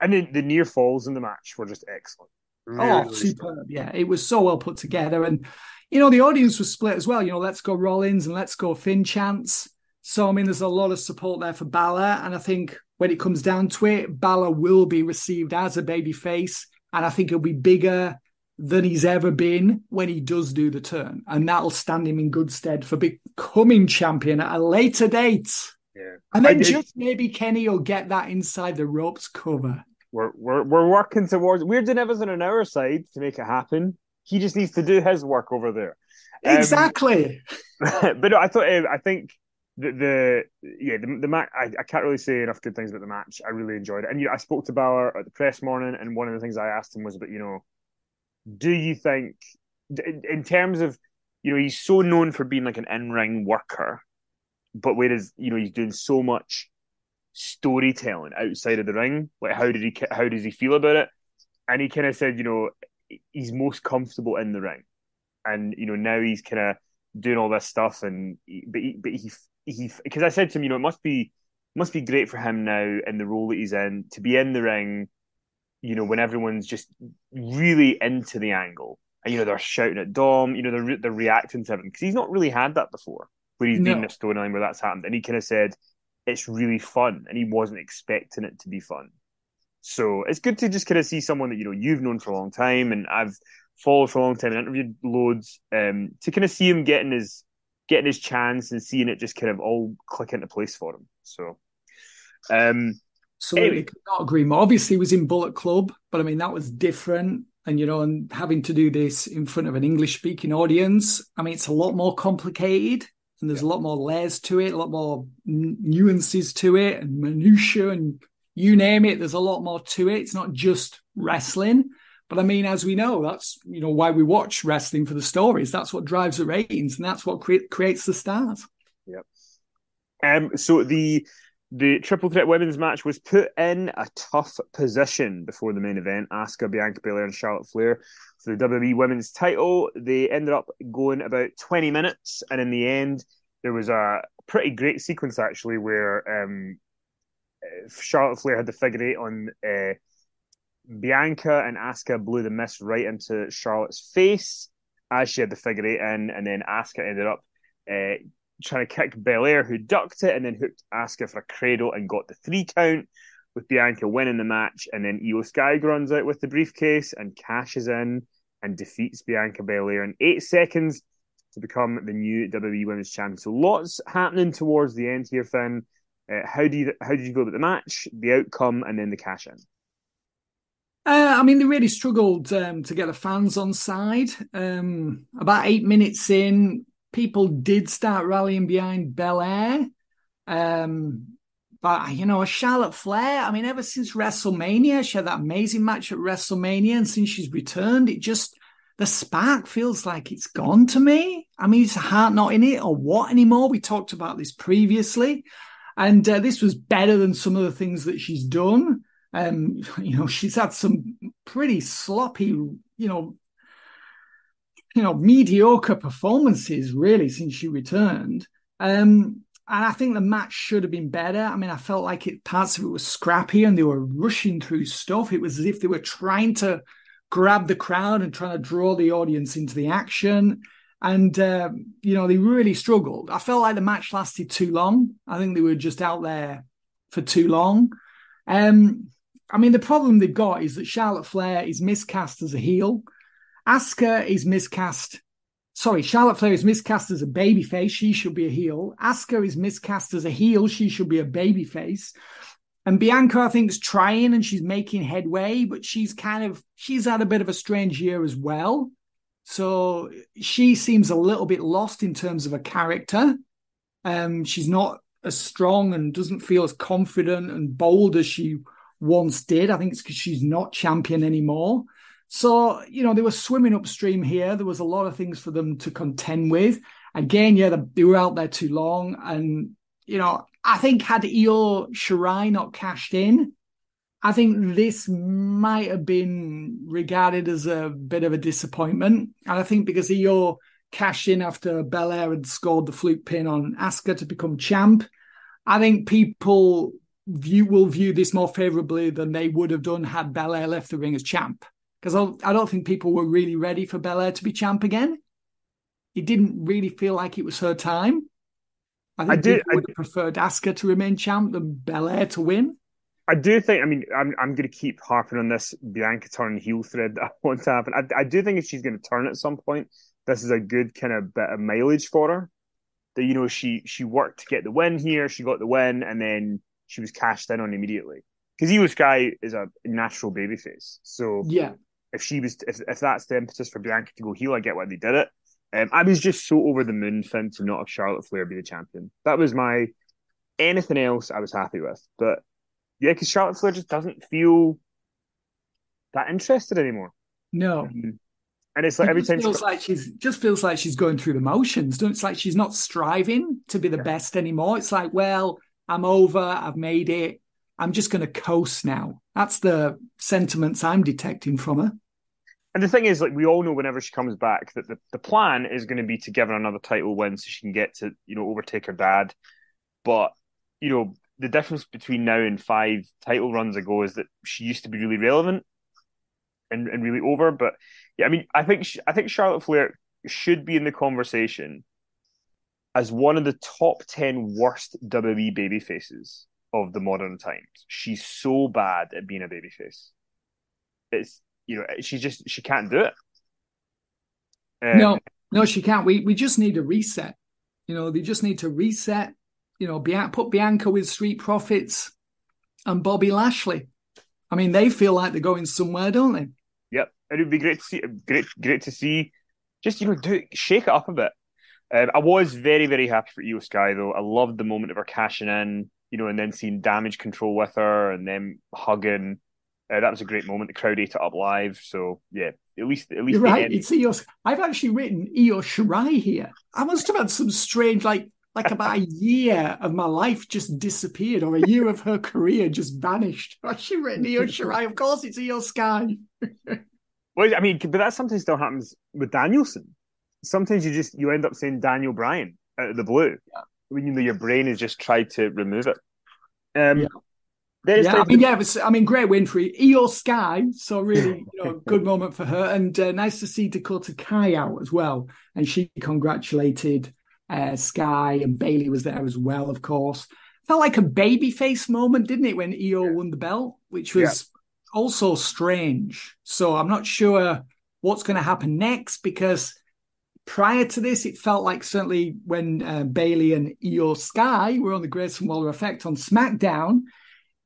And the, the near falls in the match were just excellent. Oh, really, oh, superb! Yeah, it was so well put together, and you know the audience was split as well. You know, let's go Rollins and let's go Finn chants. So I mean, there's a lot of support there for Balor, and I think when it comes down to it, Balor will be received as a baby face, and I think it'll be bigger than he's ever been when he does do the turn. And that'll stand him in good stead for becoming champion at a later date. Yeah. And then just maybe Kenny will get that inside the ropes cover. we're we're we're working towards. We're doing everything on our side to make it happen. He just needs to do his work over there. Um, exactly. (laughs) but I thought uh, I think the, the yeah the, the match I, I can't really say enough good things about the match. I really enjoyed it, and you know, I spoke to Balor at the press morning, and one of the things I asked him was about you know, do you think in terms of you know he's so known for being like an in ring worker, but whereas you know he's doing so much storytelling outside of the ring, like how did he how does he feel about it? And he kind of said, you know, he's most comfortable in the ring, and you know now he's kind of doing all this stuff, and but he, but he he because I said to him, you know, it must be must be great for him now in the role that he's in to be in the ring, you know, when everyone's just really into the angle, and you know they're shouting at Dom, you know, they're they're reacting to him because he's not really had that before, where he's no. been in a storyline where that's happened, and he kind of said it's really fun, and he wasn't expecting it to be fun. So it's good to just kind of see someone that you know you've known for a long time, and I've followed for a long time and interviewed loads. Um, to kind of see him getting his getting his chance and seeing it just kind of all click into place for him. So, um, absolutely, could not agree more. Obviously, he was in Bullet Club, but I mean that was different. And you know, and having to do this in front of an English speaking audience, I mean, it's a lot more complicated, and there's yeah. a lot more layers to it, a lot more nuances to it, and minutia, and you name it. There's a lot more to it. It's not just wrestling. But I mean, as we know, that's you know why we watch wrestling for the stories. That's what drives the ratings, and that's what cre- creates the stars. Yep. Um. So the the triple threat women's match was put in a tough position before the main event. Asuka, Bianca Belair, and Charlotte Flair for the WWE Women's Title. They ended up going about twenty minutes, and in the end, there was a pretty great sequence actually where um, Charlotte Flair had the figure eight on. Uh, Bianca and Asuka blew the mist right into Charlotte's face as she had the figure eight in, and then Asuka ended up uh, trying to kick Belair, who ducked it and then hooked Asuka for a cradle and got the three count, with Bianca winning the match. And then Iyo Sky runs out with the briefcase and cashes in and defeats Bianca Belair in eight seconds to become the new WWE Women's Champion. So lots happening towards the end here, Finn. Uh, how do you how did you feel about the match, the outcome, and then the cash in? Uh, I mean, they really struggled um, to get the fans on side. Um, about eight minutes in, people did start rallying behind Belair. Um, but, you know, Charlotte Flair, I mean, ever since WrestleMania, she had that amazing match at WrestleMania. And since she's returned, it just, the spark feels like it's gone to me. I mean, it's a heart not in it or what anymore. We talked about this previously. And uh, this was better than some of the things that she's done. Um, (laughs) you know, she's had some pretty sloppy, you know, you know, mediocre performances really since she returned. Um, and I think the match should have been better. I mean, I felt like it parts of it was scrappy and they were rushing through stuff. It was as if they were trying to grab the crowd and trying to draw the audience into the action. And uh, you know, they really struggled. I felt like the match lasted too long. I think they were just out there for too long. Um, I mean, the problem they've got is that Charlotte Flair is miscast as a heel. Asuka is miscast. Sorry, Charlotte Flair is miscast as a babyface. She should be a heel. Asuka is miscast as a heel. She should be a babyface. And Bianca, I think, is trying and she's making headway, but she's kind of she's had a bit of a strange year as well. So she seems a little bit lost in terms of a character. Um, she's not as strong and doesn't feel as confident and bold as she once did. I think it's because she's not champion anymore. So, you know, they were swimming upstream here. There was a lot of things for them to contend with. Again, yeah, they were out there too long. And, you know, I think had Io Shirai not cashed in, I think this might have been regarded as a bit of a disappointment. And I think because Io cashed in after Belair had scored the fluke pin on Asuka to become champ, I think people view will view this more favorably than they would have done had Belair left the ring as champ. Because I don't think people were really ready for Belair to be champ again. It didn't really feel like it was her time. I think I people would have preferred Asuka to remain champ than Belair to win. I do think. I mean, I'm I'm going to keep harping on this Bianca turn heel thread that I want to happen. I, I do think if she's going to turn at some point, this is a good kind of bit of mileage for her. That you know she she worked to get the win here, she got the win, and then she was cashed in on immediately. because Iyo Sky is a natural babyface. So yeah, if she was, if, if that's the impetus for Bianca to go heel, I get why they did it. Um, I was just so over the moon, Finn, to not have Charlotte Flair be the champion. That was my anything else I was happy with. But yeah, because Charlotte Flair just doesn't feel that interested anymore. No. Um, and it's like it every time feels like she's just feels like she's going through the motions. Don't it's like she's not striving to be the Yeah. best anymore. It's like, well, I'm over, I've made it. I'm just going to coast now. That's the sentiments I'm detecting from her. And the thing is, like we all know, whenever she comes back, that the, the plan is going to be to give her another title win so she can get to you know overtake her dad. But you know the difference between now and five title runs ago is that she used to be really relevant and, and really over. But yeah, I mean, I think sh- I think Charlotte Flair should be in the conversation as one of the top ten worst WWE baby faces of the modern times. She's so bad at being a babyface. It's you know she just she can't do it. Um, no, no, she can't. We we just need a reset. You know, they just need to reset. You know, put Bianca with Street Profits and Bobby Lashley. I mean, they feel like they're going somewhere, don't they? Yep, it would be great to see. Great, great to see. Just you know, do shake it up a bit. Um, I was very, very happy for Iyo Sky though. I loved the moment of her cashing in, you know, and then seeing damage control with her, and then hugging. Uh, that was a great moment. The crowd ate it up live. So yeah, at least at least You're right. end- It's Iyo. I've actually written Io Shirai here. I must have had some strange, like, like about a (laughs) year of my life just disappeared, or a year of her career just vanished. (laughs) I've actually written Io Shirai. Of course, it's Iyo Sky. (laughs) Well, I mean, but that sometimes still happens with Danielson. Sometimes you just you end up saying Daniel Bryan out of the blue when you know your brain has just tried to remove it. Um, Yeah. Yeah, I mean, yeah, it was, I mean, great win for Iyo Sky. So really, you know, (laughs) good moment for her, and uh, nice to see Dakota Kai out as well. And she congratulated uh, Sky, and Bayley was there as well, of course. Felt like a babyface moment, didn't it, when Iyo won the belt, which was also strange. So I'm not sure what's going to happen next because prior to this, it felt like certainly when uh, Bayley and Iyo Sky were on the Grayson Waller effect on SmackDown,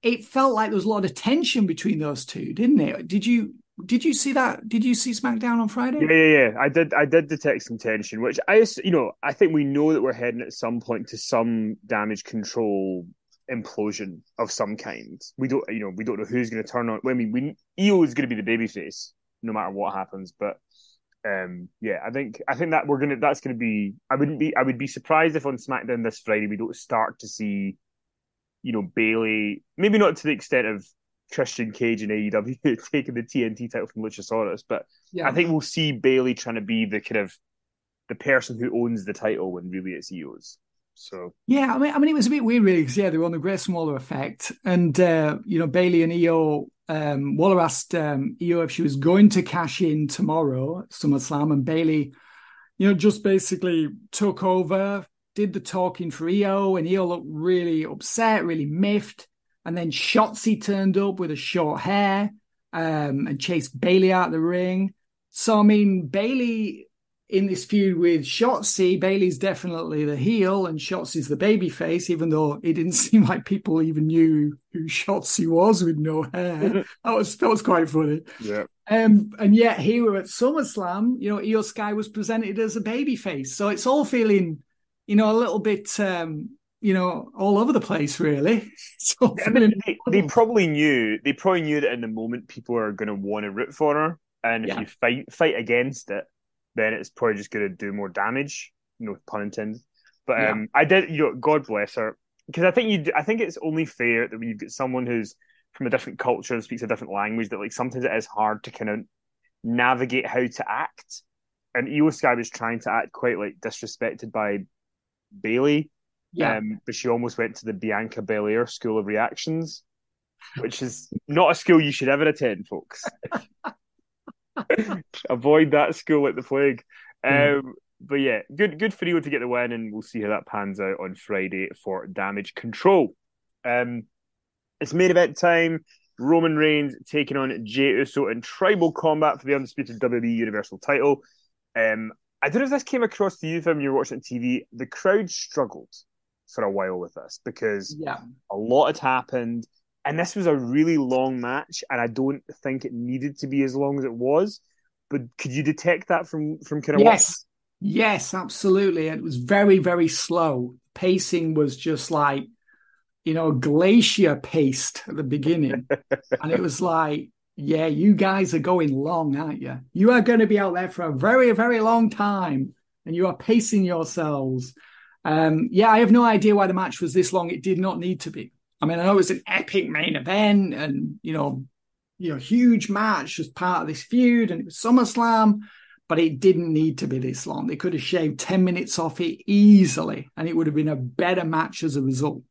it felt like there was a lot of tension between those two, didn't it? Did you did you see that? Did you see SmackDown on Friday? Yeah, yeah, yeah. I did. I did detect some tension, which I, you know, I think we know that we're heading at some point to some damage control implosion of some kind. We don't, you know, we don't know who's going to turn on. I mean, we Iyo is going to be the babyface no matter what happens. But um, yeah, I think I think that we're gonna. That's going to be. I wouldn't be. I would be surprised if on SmackDown this Friday we don't start to see, you know, Bayley. Maybe not to the extent of Christian Cage and AEW (laughs) taking the TNT title from Luchasaurus, but Yeah. I think we'll see Bayley trying to be the kind of the person who owns the title when really it's Iyo's. So Yeah, I mean, I mean, it was a bit weird, really, because yeah, they were on the Grayson Waller effect, and uh, you know, Bayley and Iyo. Um, Waller asked um, Iyo if she was going to cash in tomorrow at SummerSlam, and Bayley, you know, just basically took over, did the talking for Iyo, and Iyo looked really upset, really miffed, and then Shotzi turned up with a short hair um, and chased Bayley out of the ring. So I mean, Bayley in this feud with Shotzi, Bayley's definitely the heel and Shotzi's the babyface, even though it didn't (laughs) seem like people even knew who Shotzi was with no hair. (laughs) that was that was quite funny. yeah, Um, and yet here at SummerSlam, you know, Iyo Sky was presented as a babyface. So it's all feeling, you know, a little bit um, you know, all over the place, really. So I mean, they, they probably knew they probably knew that in the moment people are going to want to root for her, and if Yeah. you fight fight against it, then it's probably just going to do more damage. No pun intended. But Yeah. um, I did, you know, God bless her, because I think you, do- I think it's only fair that when you get someone who's from a different culture and speaks a different language, that like sometimes it is hard to kind of navigate how to act. And Iyo Sky was trying to act quite like disrespected by Bayley. yeah. Um, but she almost went to the Bianca Belair School of Reactions, which is not a school you should ever attend, folks. (laughs) (laughs) Avoid that school like the plague. Um, but yeah, good good for Iyo to get the win, and we'll see how that pans out on Friday for Damage Control. Um, it's main event time. Roman Reigns taking on Jey Uso in tribal combat for the undisputed WWE Universal title. Um, I don't know if this came across to you when you were watching TV. The crowd struggled for a while with this because yeah. a lot had happened. And this was a really long match, and I don't think it needed to be as long as it was. But could you detect that from from kind of yes, what... yes, absolutely. It was very very slow. Pacing was just like you know glacier paced at the beginning, (laughs) and it was like. Yeah, you guys are going long, aren't you? You are going to be out there for a very, very long time, and you are pacing yourselves. Um, yeah, I have no idea why the match was this long. It did not need to be. I mean, I know it was an epic main event and, you know, you know, huge match as part of this feud and it was SummerSlam, but it didn't need to be this long. They could have shaved 10 minutes off it easily and it would have been a better match as a result.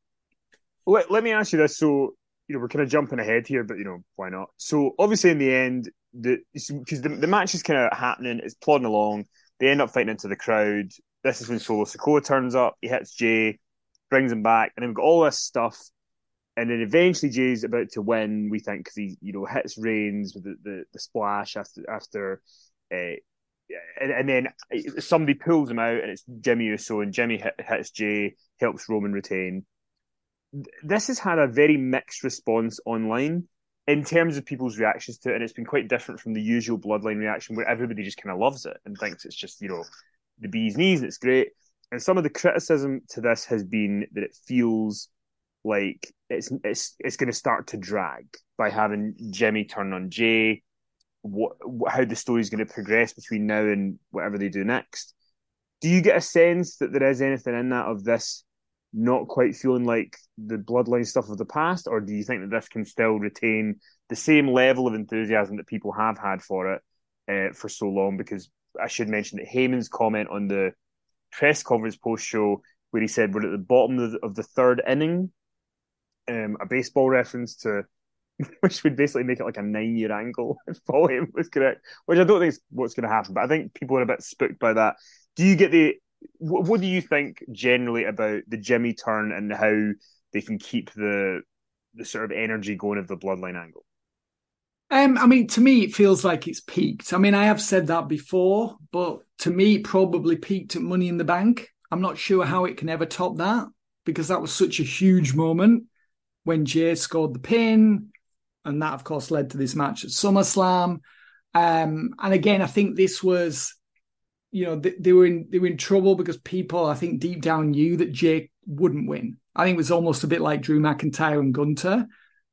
Let, let me ask you this. So, you know, we're kind of jumping ahead here, but, you know, why not? So, obviously, in the end, the because the, the match is kind of happening, it's plodding along. They end up fighting into the crowd. This is when Solo Sikoa turns up. He hits Jey, brings him back, and then we've got all this stuff and then eventually Jey's about to win. We think because he you know hits Reigns with the, the, the splash after after, uh, and, and, then somebody pulls him out, and it's Jimmy Uso, and Jimmy hit, hits Jey, helps Roman retain. This has had a very mixed response online in terms of people's reactions to it, and it's been quite different from the usual Bloodline reaction, where everybody just kind of loves it and thinks it's just you know the bee's knees and it's great. And some of the criticism to this has been that it feels like it's it's it's going to start to drag by having Jimmy turn on Jey. What, how the story is going to progress between now and whatever they do next. Do you get a sense that there is anything in that of this not quite feeling like the bloodline stuff of the past, or do you think that this can still retain the same level of enthusiasm that people have had for it uh, for so long? Because I should mention that Heyman's comment on the press conference post show where he said we're at the bottom of the third inning um, a baseball reference to, (laughs) which would basically make it like a nine year angle (laughs) if Paul Heyman was correct, which I don't think is what's going to happen. But I think people are a bit spooked by that. Do you get the? What, what do you think generally about the Jimmy turn and how they can keep the the sort of energy going of the bloodline angle? Um, I mean, to me, it feels like it's peaked. I mean, I have said that before, but to me, probably peaked at Money in the Bank. I'm not sure how it can ever top that because that was such a huge moment when Jey scored the pin, and that of course led to this match at SummerSlam. Um, and again, I think this was, you know, they, they, were in they were in trouble because people, I think, deep down knew that Jey wouldn't win. I think it was almost a bit like Drew McIntyre and Gunter.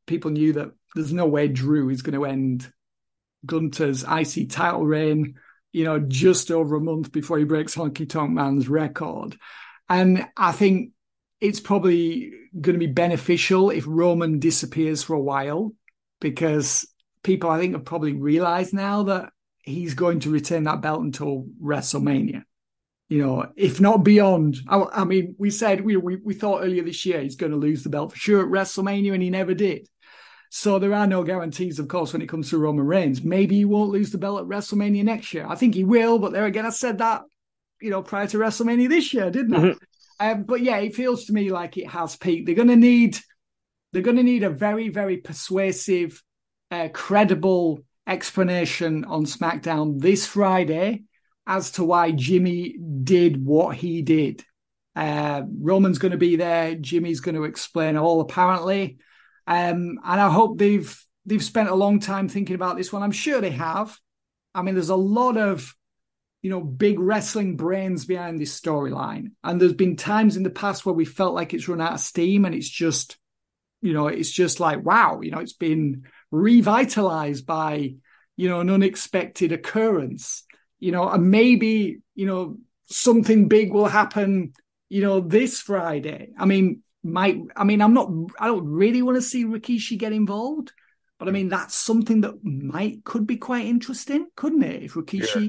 People knew that there's no way Drew is going to end Gunter's IC title reign, you know, just over a month before he breaks Honky Tonk Man's record. And I think it's probably going to be beneficial if Roman disappears for a while because people, I think, have probably realized now that he's going to retain that belt until WrestleMania. You know, if not beyond. I, I mean, we said we, we we thought earlier this year he's going to lose the belt for sure at WrestleMania, and he never did. So there are no guarantees, of course, when it comes to Roman Reigns. Maybe he won't lose the belt at WrestleMania next year. I think he will, but there again, I said that, you know, prior to WrestleMania this year, didn't I? Mm-hmm. Um, but yeah, it feels to me like it has peaked. They're going to need they're going to need a very very persuasive, uh, credible explanation on SmackDown this Friday as to why Jimmy did what he did. Uh, Roman's going to be there. Jimmy's going to explain all apparently, um, and I hope they've they've spent a long time thinking about this one. I'm sure they have. I mean, there's a lot of you know, big wrestling brains behind this storyline. And there's been times in the past where we felt like it's run out of steam and it's just, you know, it's just like, wow, you know, it's been revitalized by, you know, an unexpected occurrence, you know, and maybe, you know, something big will happen, you know, this Friday. I mean, might, I mean, I'm not, I don't really want to see Rikishi get involved. But I hmm. mean, that's something that might could be quite interesting, couldn't it? If Rikishi yeah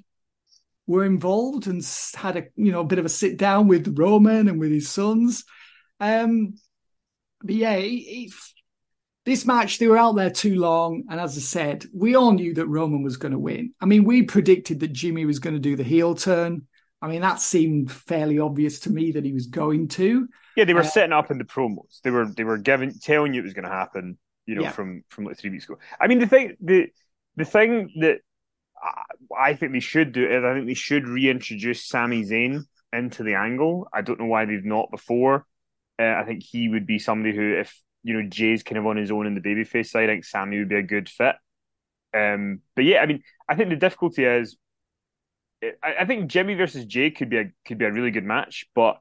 were involved and had a you know a bit of a sit down with Roman and with his sons. Um, but yeah, it, this match they were out there too long, and as I said, we all knew that Roman was going to win. I mean, we predicted that Jimmy was going to do the heel turn. I mean, that seemed fairly obvious to me that he was going to. Yeah, they were uh, setting up in the promos. They were they were giving telling you it was going to happen. You know, yeah. from from like three weeks ago. I mean, the thing the the thing that I think they should do it. I think they should reintroduce Sami Zayn into the angle. I don't know why they've not before. Uh, I think he would be somebody who, if you know Jey's kind of on his own in the babyface side. I think Sami would be a good fit. Um, but yeah, I mean, I think the difficulty is, I, I think Jimmy versus Jey could be a could be a really good match, but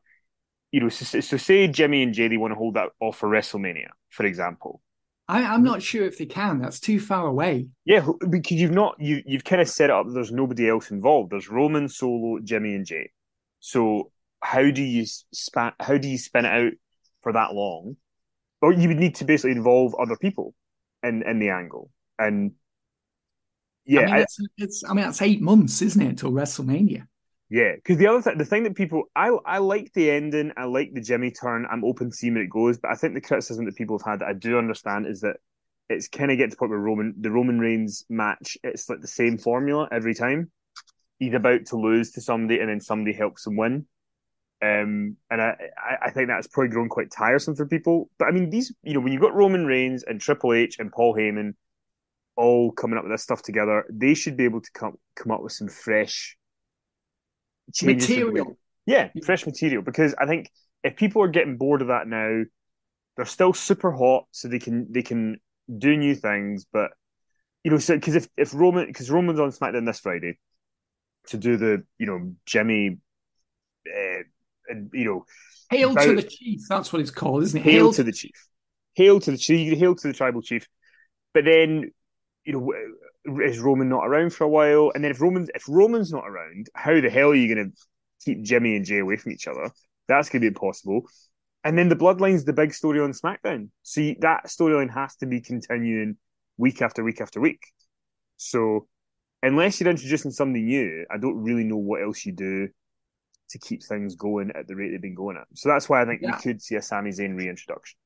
you know, so, so say Jimmy and Jey they want to hold that off for WrestleMania, for example. I, I'm not sure if they can. That's too far away. Yeah, because you've not you you've kind of set it up. There's nobody else involved. There's Roman, Solo, Jimmy, and Jey. So how do you span? How do you spin it out for that long? Or you would need to basically involve other people in in the angle. And yeah, I mean, it's, it's I mean that's eight months, isn't it, till WrestleMania? Yeah, because the other thing, the thing that people, I I like the ending, I like the Jimmy turn. I'm open to seeing where it goes, but I think the criticism that people have had that I do understand is that it's kind of get to the point where Roman, the Roman Reigns match, it's like the same formula every time. He's about to lose to somebody, and then somebody helps him win. Um, and I, I think that's probably grown quite tiresome for people. But I mean, these, you know, when you've got Roman Reigns and Triple H and Paul Heyman all coming up with this stuff together, they should be able to come come up with some fresh material. Yeah, fresh material. Because I think if people are getting bored of that now, they're still super hot, so they can they can do new things. But you know, so because if if Roman because Roman's on SmackDown this Friday to do the you know Jimmy, uh, and you know, hail about, to the chief. That's what it's called, isn't it? Hail, hail to the chief. Hail to the chief. Hail to the tribal chief. But then you know is Roman not around for a while? And then if Roman's if Roman's not around, how the hell are you going to keep Jimmy and Jey away from each other? That's going to be impossible. And then the bloodline's the big story on SmackDown. See, that storyline has to be continuing week after week after week. So unless you're introducing something new, I don't really know what else you do to keep things going at the rate they've been going at. So that's why I think yeah. we could see a Sami Zayn reintroduction.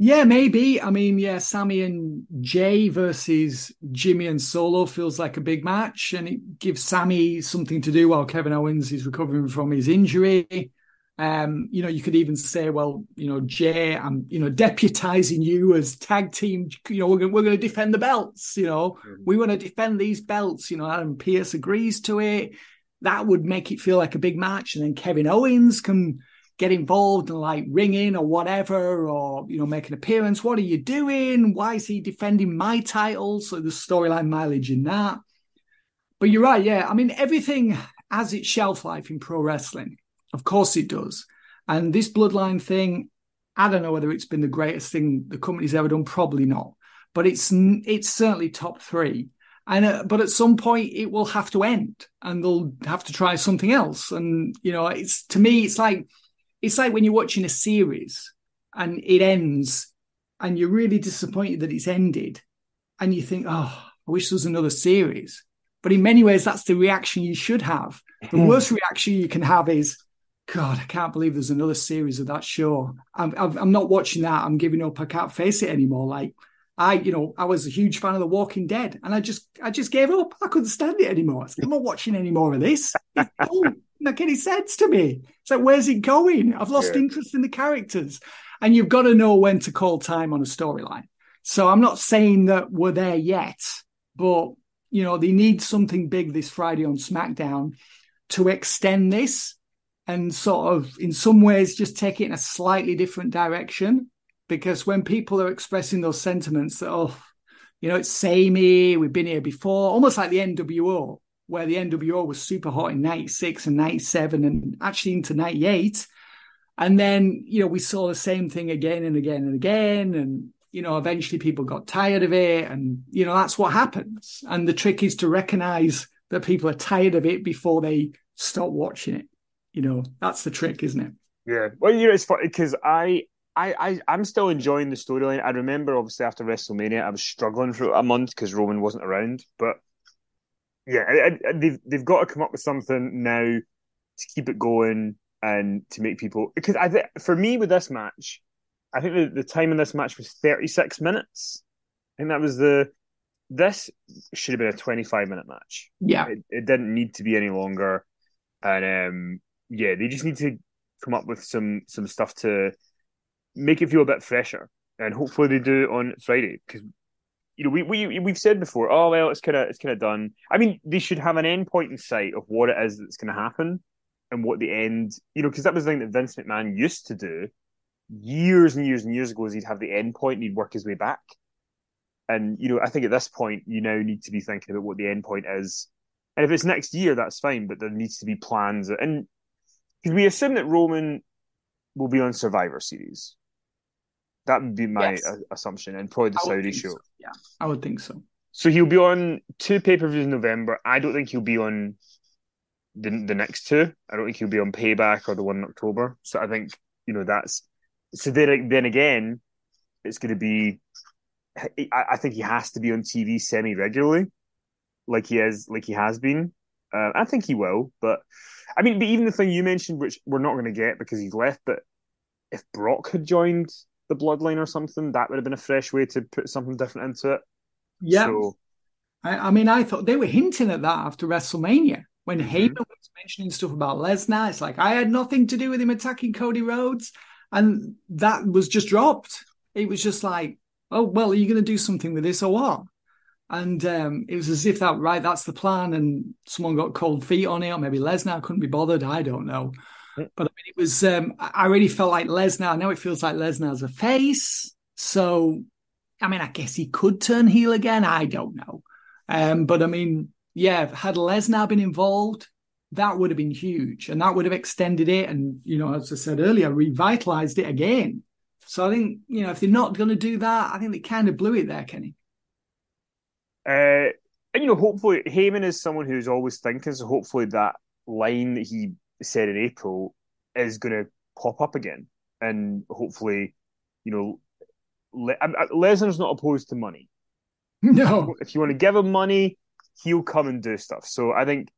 Yeah, maybe. I mean, yeah, Sami and Jey versus Jimmy and Solo feels like a big match, and it gives Sami something to do while Kevin Owens is recovering from his injury. Um, you know, you could even say, well, you know, Jey, I'm, you know, deputizing you as tag team. You know, we're going, we're going to defend the belts. You know, mm-hmm. we want to defend these belts. You know, Adam Pearce agrees to it. That would make it feel like a big match, and then Kevin Owens can get involved and like ring in or whatever, or you know, make an appearance. What are you doing? Why is he defending my title? So the storyline mileage in that. But you're right, yeah. I mean, everything has its shelf life in pro wrestling. Of course it does. And this bloodline thing, I don't know whether it's been the greatest thing the company's ever done. Probably not. But it's it's certainly top three. And uh, but at some point it will have to end, and they'll have to try something else. And you know, it's to me, it's like it's like when you're watching a series and it ends and you're really disappointed that it's ended and you think, oh, I wish there was another series. But in many ways, that's the reaction you should have. The mm. worst reaction you can have is, God, I can't believe there's another series of that show. I'm, I'm not watching that. I'm giving up. I can't face it anymore. Like I, you know, I was a huge fan of The Walking Dead, and I just, I just gave up. I couldn't stand it anymore. I'm not watching any more of this. It don't make any sense to me. It's like, where's it going? I've lost yeah. interest in the characters, and you've got to know when to call time on a storyline. So I'm not saying that we're there yet, but you know, they need something big this Friday on SmackDown to extend this and sort of, in some ways, just take it in a slightly different direction because when people are expressing those sentiments that oh you know it's samey we've been here before almost like the nwo where the nwo was super hot in 96 and 97 and actually into 98 and then you know we saw the same thing again and again and again. And you know eventually people got tired of it. And you know that's what happens. And the trick is to recognize that people are tired of it before they stop watching it. You know that's the trick isn't it? Yeah. Well you know it's funny because i I, I am still enjoying the storyline. I remember obviously after WrestleMania, I was struggling for a month because Roman wasn't around. But yeah, I, I, they've they've got to come up with something now to keep it going and to make people because I think for me with this match, I think the, the time in this match was 36 minutes. I think that was the this should have been a 25 minute match. Yeah, it, it didn't need to be any longer, and um, yeah, they just need to come up with some some stuff to make it feel a bit fresher, and hopefully they do on Friday because you know we we we've said before, oh well, it's kind of it's kind of done. I mean, they should have an end point in sight of what it is that's going to happen and what the end, you know, because that was the thing that Vince McMahon used to do years and years and years ago is he'd have the end point and he'd work his way back. And you know, I think at this point you now need to be thinking about what the end point is. And if it's next year, that's fine, but there needs to be plans. And because we assume that Roman will be on Survivor Series, that would be my yes. assumption, and probably the Saudi show. So. Yeah, I would think so. So he'll be on two pay per views in November. I don't think he'll be on the the next two. I don't think he'll be on Payback or the one in October. So I think you know that's so then then again, it's going to be. I, I think he has to be on TV semi regularly, like he is, like he has been. Uh, I think he will, but I mean, but even the thing you mentioned, which we're not going to get because he's left, but if Brock had joined the Bloodline or something, that would have been a fresh way to put something different into it. Yeah. So, I, I, mean, I thought they were hinting at that after WrestleMania when mm-hmm. Heyman was mentioning stuff about Lesnar. It's like I had nothing to do with him attacking Cody Rhodes, and that was just dropped. It was just like, oh well, are you going to do something with this or what? And um, it was as if that right, that's the plan, and someone got cold feet on it, or maybe Lesnar couldn't be bothered. I don't know. But I mean, it was. Um, I really felt like Lesnar. Now it feels like Lesnar's a face. So, I mean, I guess he could turn heel again. I don't know. Um, but I mean, yeah, had Lesnar been involved, that would have been huge, and that would have extended it, and you know, as I said earlier, revitalized it again. So I think you know, if they're not going to do that, I think they kind of blew it there, Kenny. Uh, and you know, hopefully Heyman is someone who's always thinking. So hopefully that line that he said in April is going to pop up again, and hopefully, you know, Le- Lesnar's not opposed to money. (laughs) No, if you want to give him money, he'll come and do stuff. So I think,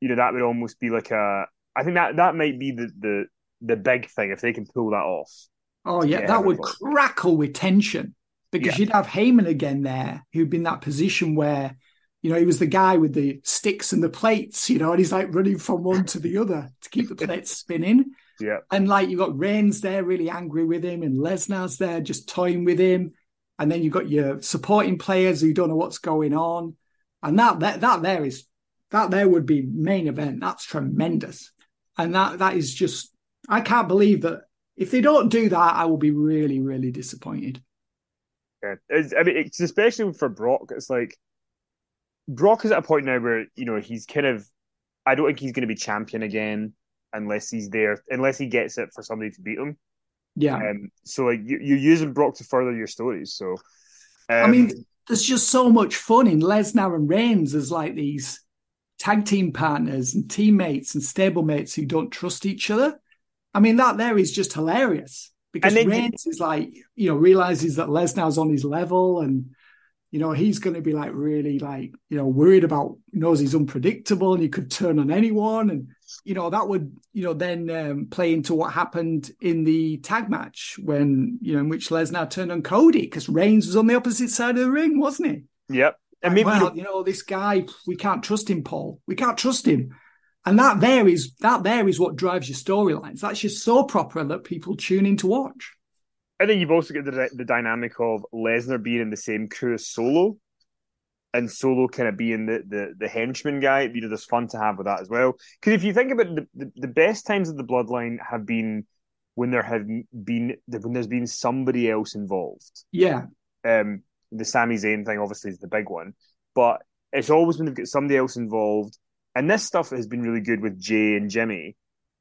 you know, that would almost be like a. I think that that might be the the the big thing if they can pull that off. Oh yeah, that would crackle with tension because yeah. you'd have Heyman again there, who'd been that position where, you know, he was the guy with the sticks and the plates, you know, and he's like running from one to the other to keep the plates (laughs) spinning. Yeah. And like you've got Reigns there really angry with him, and Lesnar's there just toying with him. And then you've got your supporting players who don't know what's going on. And that that that there is that there would be main event. That's tremendous. And that that is just I can't believe that if they don't do that, I will be really, really disappointed. Yeah, it's, I mean, it's especially for Brock. It's like Brock is at a point now where you know he's kind of. I don't think he's going to be champion again unless he's there, unless he gets it for somebody to beat him. Yeah. Um, so like you, you're using Brock to further your stories. So, um, I mean, there's just so much fun in Lesnar and Reigns as like these tag team partners and teammates and stablemates who don't trust each other. I mean, that there is just hilarious because Reigns you... is like, you know, realizes that Lesnar's on his level and, you know, he's going to be like really like, you know, worried about, knows he's unpredictable and he could turn on anyone. And, you know, that would, you know, then um, play into what happened in the tag match when, you know, in which Lesnar turned on Cody because Reigns was on the opposite side of the ring, wasn't he? Yep. I mean, well, you know, this guy, we can't trust him, Paul. We can't trust him. And that there is that there is what drives your storylines. That's your soap opera that people tune in to watch. I think you've also got the the dynamic of Lesnar being in the same crew as Solo, and Solo kind of being the the, the henchman guy. You know, there's fun to have with that as well. Because if you think about the, the, the best times of the Bloodline have been when there have been when there's been somebody else involved. Yeah. Um, the Sami Zayn thing obviously is the big one, but it's always when they've got somebody else involved and this stuff has been really good with Jey and Jimmy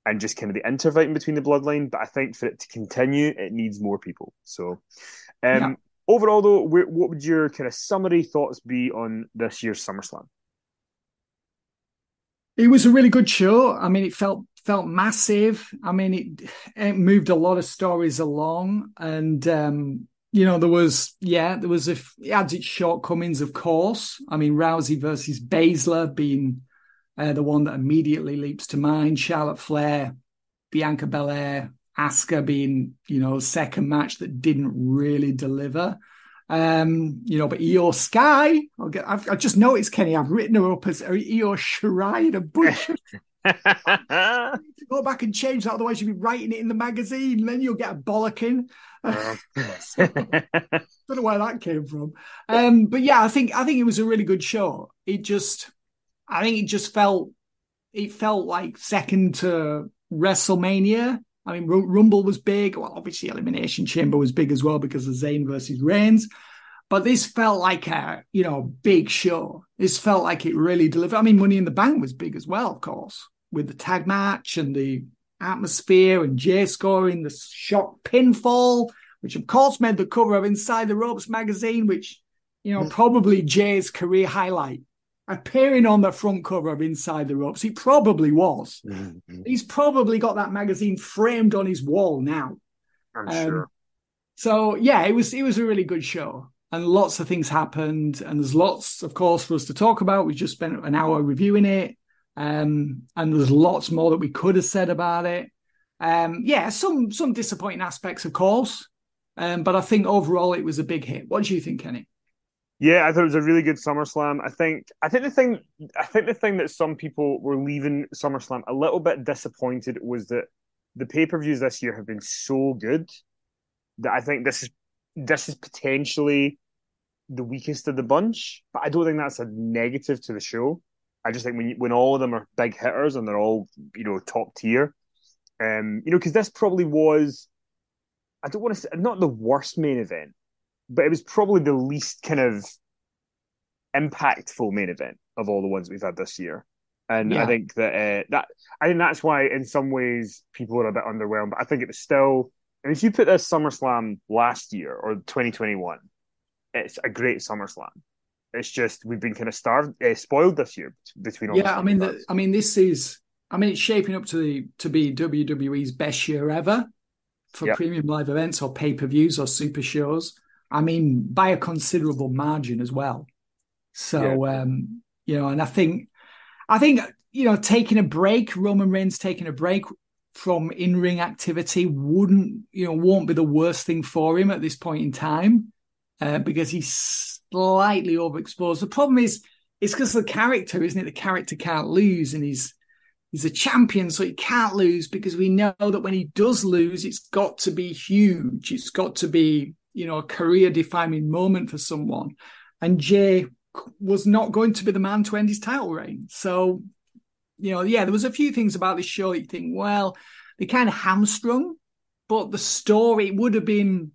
and just kind of the interfighting between the bloodline. But I think for it to continue, it needs more people. So, um, yeah. overall, though, what would your kind of summary thoughts be on this year's SummerSlam? It was a really good show. I mean, it felt felt massive. I mean, it it moved a lot of stories along, and um, you know, there was yeah, there was a it had its shortcomings, of course. I mean, Rousey versus Baszler being uh, the one that immediately leaps to mind, Charlotte Flair, Bianca Belair, Asuka being, you know, second match that didn't really deliver. Um, you know, but Iyo Sky, I'll get, I've, I just noticed, Kenny, I've written her up as Iyo Shirai in a bunch (laughs) go back and change that, otherwise you'll be writing it in the magazine, then you'll get a bollocking. so, (laughs) (laughs) don't know where that came from. Um, but yeah, I think I think it was a really good show. It just I think it just felt it felt like second to WrestleMania. I mean, Rumble was big. Well, obviously, Elimination Chamber was big as well because of Zayn versus Reigns. But this felt like a, you know, big show. This felt like it really delivered. I mean, Money in the Bank was big as well, of course, with the tag match and the atmosphere and Jey scoring the shock pinfall, which of course made the cover of Inside the Ropes magazine, which, you know, mm. probably Jey's career highlight. Appearing on the front cover of Inside the Ropes, he probably was. Mm-hmm. He's probably got that magazine framed on his wall now. I'm um, sure. So yeah, it was it was a really good show. And lots of things happened. And there's lots of course for us to talk about. We just spent an hour reviewing it. Um, and there's lots more that we could have said about it. Um, yeah some some disappointing aspects of course. Um, but i think overall it was a big hit. What do you think kenny yeah, I thought it was a really good SummerSlam. I think I think the thing I think the thing that some people were leaving SummerSlam a little bit disappointed was that the pay-per-views this year have been so good that I think this is this is potentially the weakest of the bunch, but I don't think that's a negative to the show. I just think when when all of them are big hitters and they're all you know top tier, um, you know, because this probably was, I don't want to say not the worst main event, but it was probably the least kind of impactful main event of all the ones we've had this year. And yeah. I think that uh, that I think that's why in some ways people are a bit underwhelmed. But I think it was still and if you put this SummerSlam last year or 2021, it's a great SummerSlam. It's just we've been kind of starved, uh, spoiled this year between. All yeah, I mean, the, I mean, this is, I mean, it's shaping up to the to be WWE's best year ever for yep. premium live events or pay per views or super shows. I mean, by a considerable margin as well. So, yeah. um, you know, and I think, I think, you know, taking a break, Roman Reigns taking a break from in-ring activity wouldn't you know won't be the worst thing for him at this point in time uh, because he's slightly overexposed. The problem is it's because the character, isn't it? The character can't lose, and he's he's a champion, so he can't lose because we know that when he does lose, it's got to be huge. It's got to be you know a career-defining moment for someone. And Jey was not going to be the man to end his title reign. So you know, yeah, there was a few things about this show that you think, well, they kind of hamstrung, but the story would have been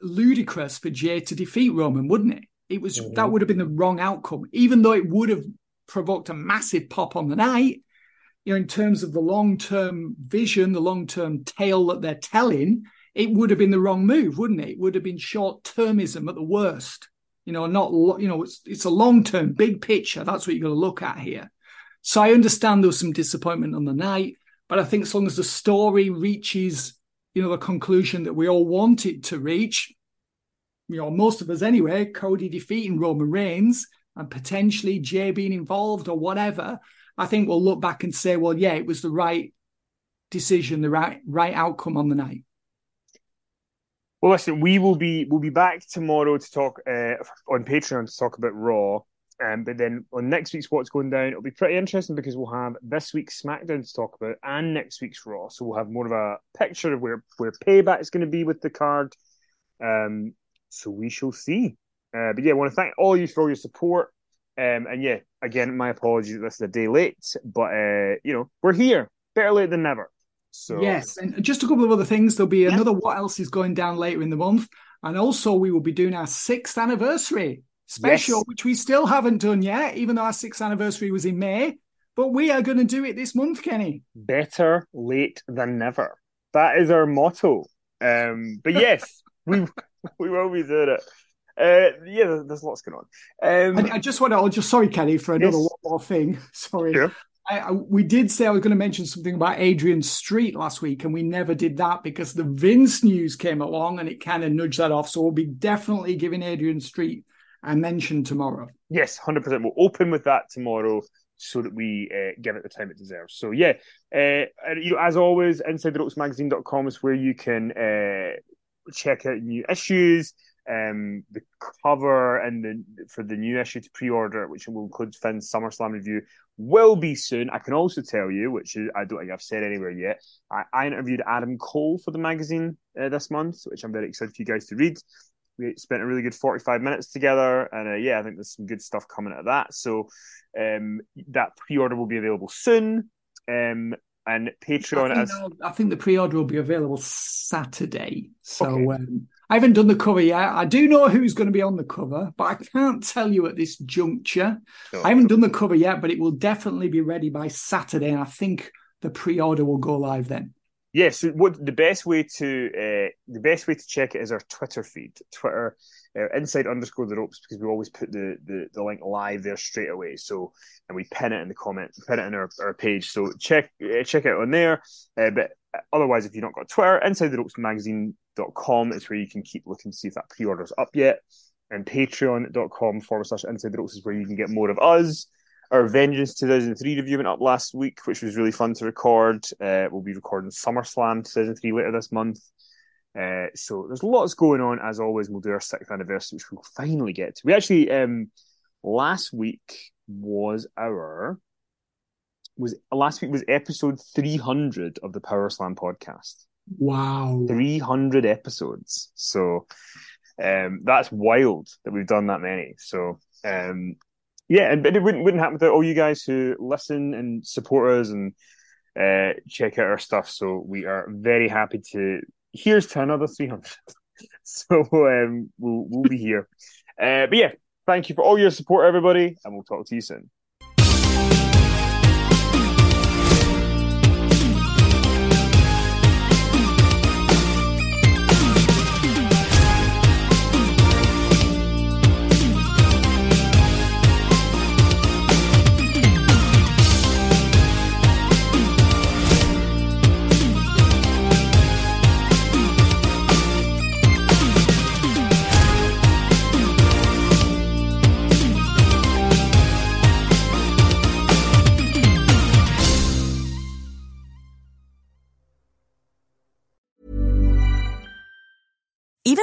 ludicrous for Jey to defeat Roman, wouldn't it? It was mm-hmm. that would have been the wrong outcome, even though it would have provoked a massive pop on the night. You know, in terms of the long term vision, the long term tale that they're telling, it would have been the wrong move, wouldn't it? It would have been short termism at the worst. You know, not you know, it's it's a long term, big picture. That's what you're going to look at here. So I understand there was some disappointment on the night, but I think as long as the story reaches, you know, the conclusion that we all want it to reach, you know, most of us anyway, Cody defeating Roman Reigns and potentially Jey being involved or whatever, I think we'll look back and say, well, yeah, it was the right decision, the right right outcome on the night. Well, listen, we will be we'll be back tomorrow to talk uh, on Patreon to talk about Raw. Um, but then on next week's What's Going Down, it'll be pretty interesting because we'll have this week's SmackDown to talk about and next week's Raw. So we'll have more of a picture of where, where payback is going to be with the card. Um, so we shall see. Uh, but yeah, I want to thank all you for all your support. Um, and yeah, again, my apologies. This is a day late, but uh, you know we're here. Better late than never. So yes, and just a couple of other things. There'll be yeah. another what else is going down later in the month, and also we will be doing our sixth anniversary special, yes. which we still haven't done yet, even though our sixth anniversary was in May. But we are going to do it this month, Kenny. Better late than never. That is our motto. Um, but yes, (laughs) we we will be doing it. Uh, yeah, there's lots going on. Um, I, I, just want to, just sorry, Kenny, for another yes. one more thing. (laughs) Sorry. I, I, we did say I was going to mention something about Adrian Street last week, and we never did that because the Vince news came along and it kind of nudged that off. So we'll be definitely giving Adrian Street a mention tomorrow. Yes, 100%. We'll open with that tomorrow so that we uh, give it the time it deserves. So, yeah, uh, you know, as always, InsideTheRopesMagazine.com is where you can uh, check out new issues, um, the cover and the for the new issue to pre-order, which will include Fin's SummerSlam review, will be soon. I can also tell you, which I don't think I've said anywhere yet, I, I interviewed Adam Cole for the magazine uh, this month, which I'm very excited for you guys to read we spent a really good 45 minutes together and uh, yeah i think there's some good stuff coming out of that so um, that pre-order will be available soon um, and Patreon. I think, as... I think the pre-order will be available Saturday. So okay. um, I haven't done the cover yet. I do know who's going to be on the cover, but I can't tell you at this juncture. I haven't done the cover yet, but it will definitely be ready by Saturday. And I think the pre-order will go live then. Yes, what the best way to uh, the best way to check it is our Twitter feed, Twitter uh, inside underscore the ropes, because we always put the, the, the link live there straight away. So and we pin it in the comment, pin it in our, our page. So check uh, check it on there. Uh, but otherwise, if you've not got Twitter, inside the ropes magazine.com is where you can keep looking to see if that pre order's up yet. And patreon.com forward slash inside the ropes is where you can get more of us our Vengeance 2003 review went up last week, which was really fun to record. Uh, we'll be recording SummerSlam 2003 later this month. Uh, so there's lots going on as always. We'll do our sixth anniversary, which we'll finally get to. We actually um, last week was our was last week was episode 300 of the Power Slam podcast. Wow, 300 episodes. So um, that's wild that we've done that many. So um, yeah, and but it wouldn't wouldn't happen without all you guys who listen and support us and uh, check out our stuff. So we are very happy to. Here's to another three hundred. (laughs) so um, we'll we'll be here. Uh, but yeah, thank you for all your support, everybody, and we'll talk to you soon.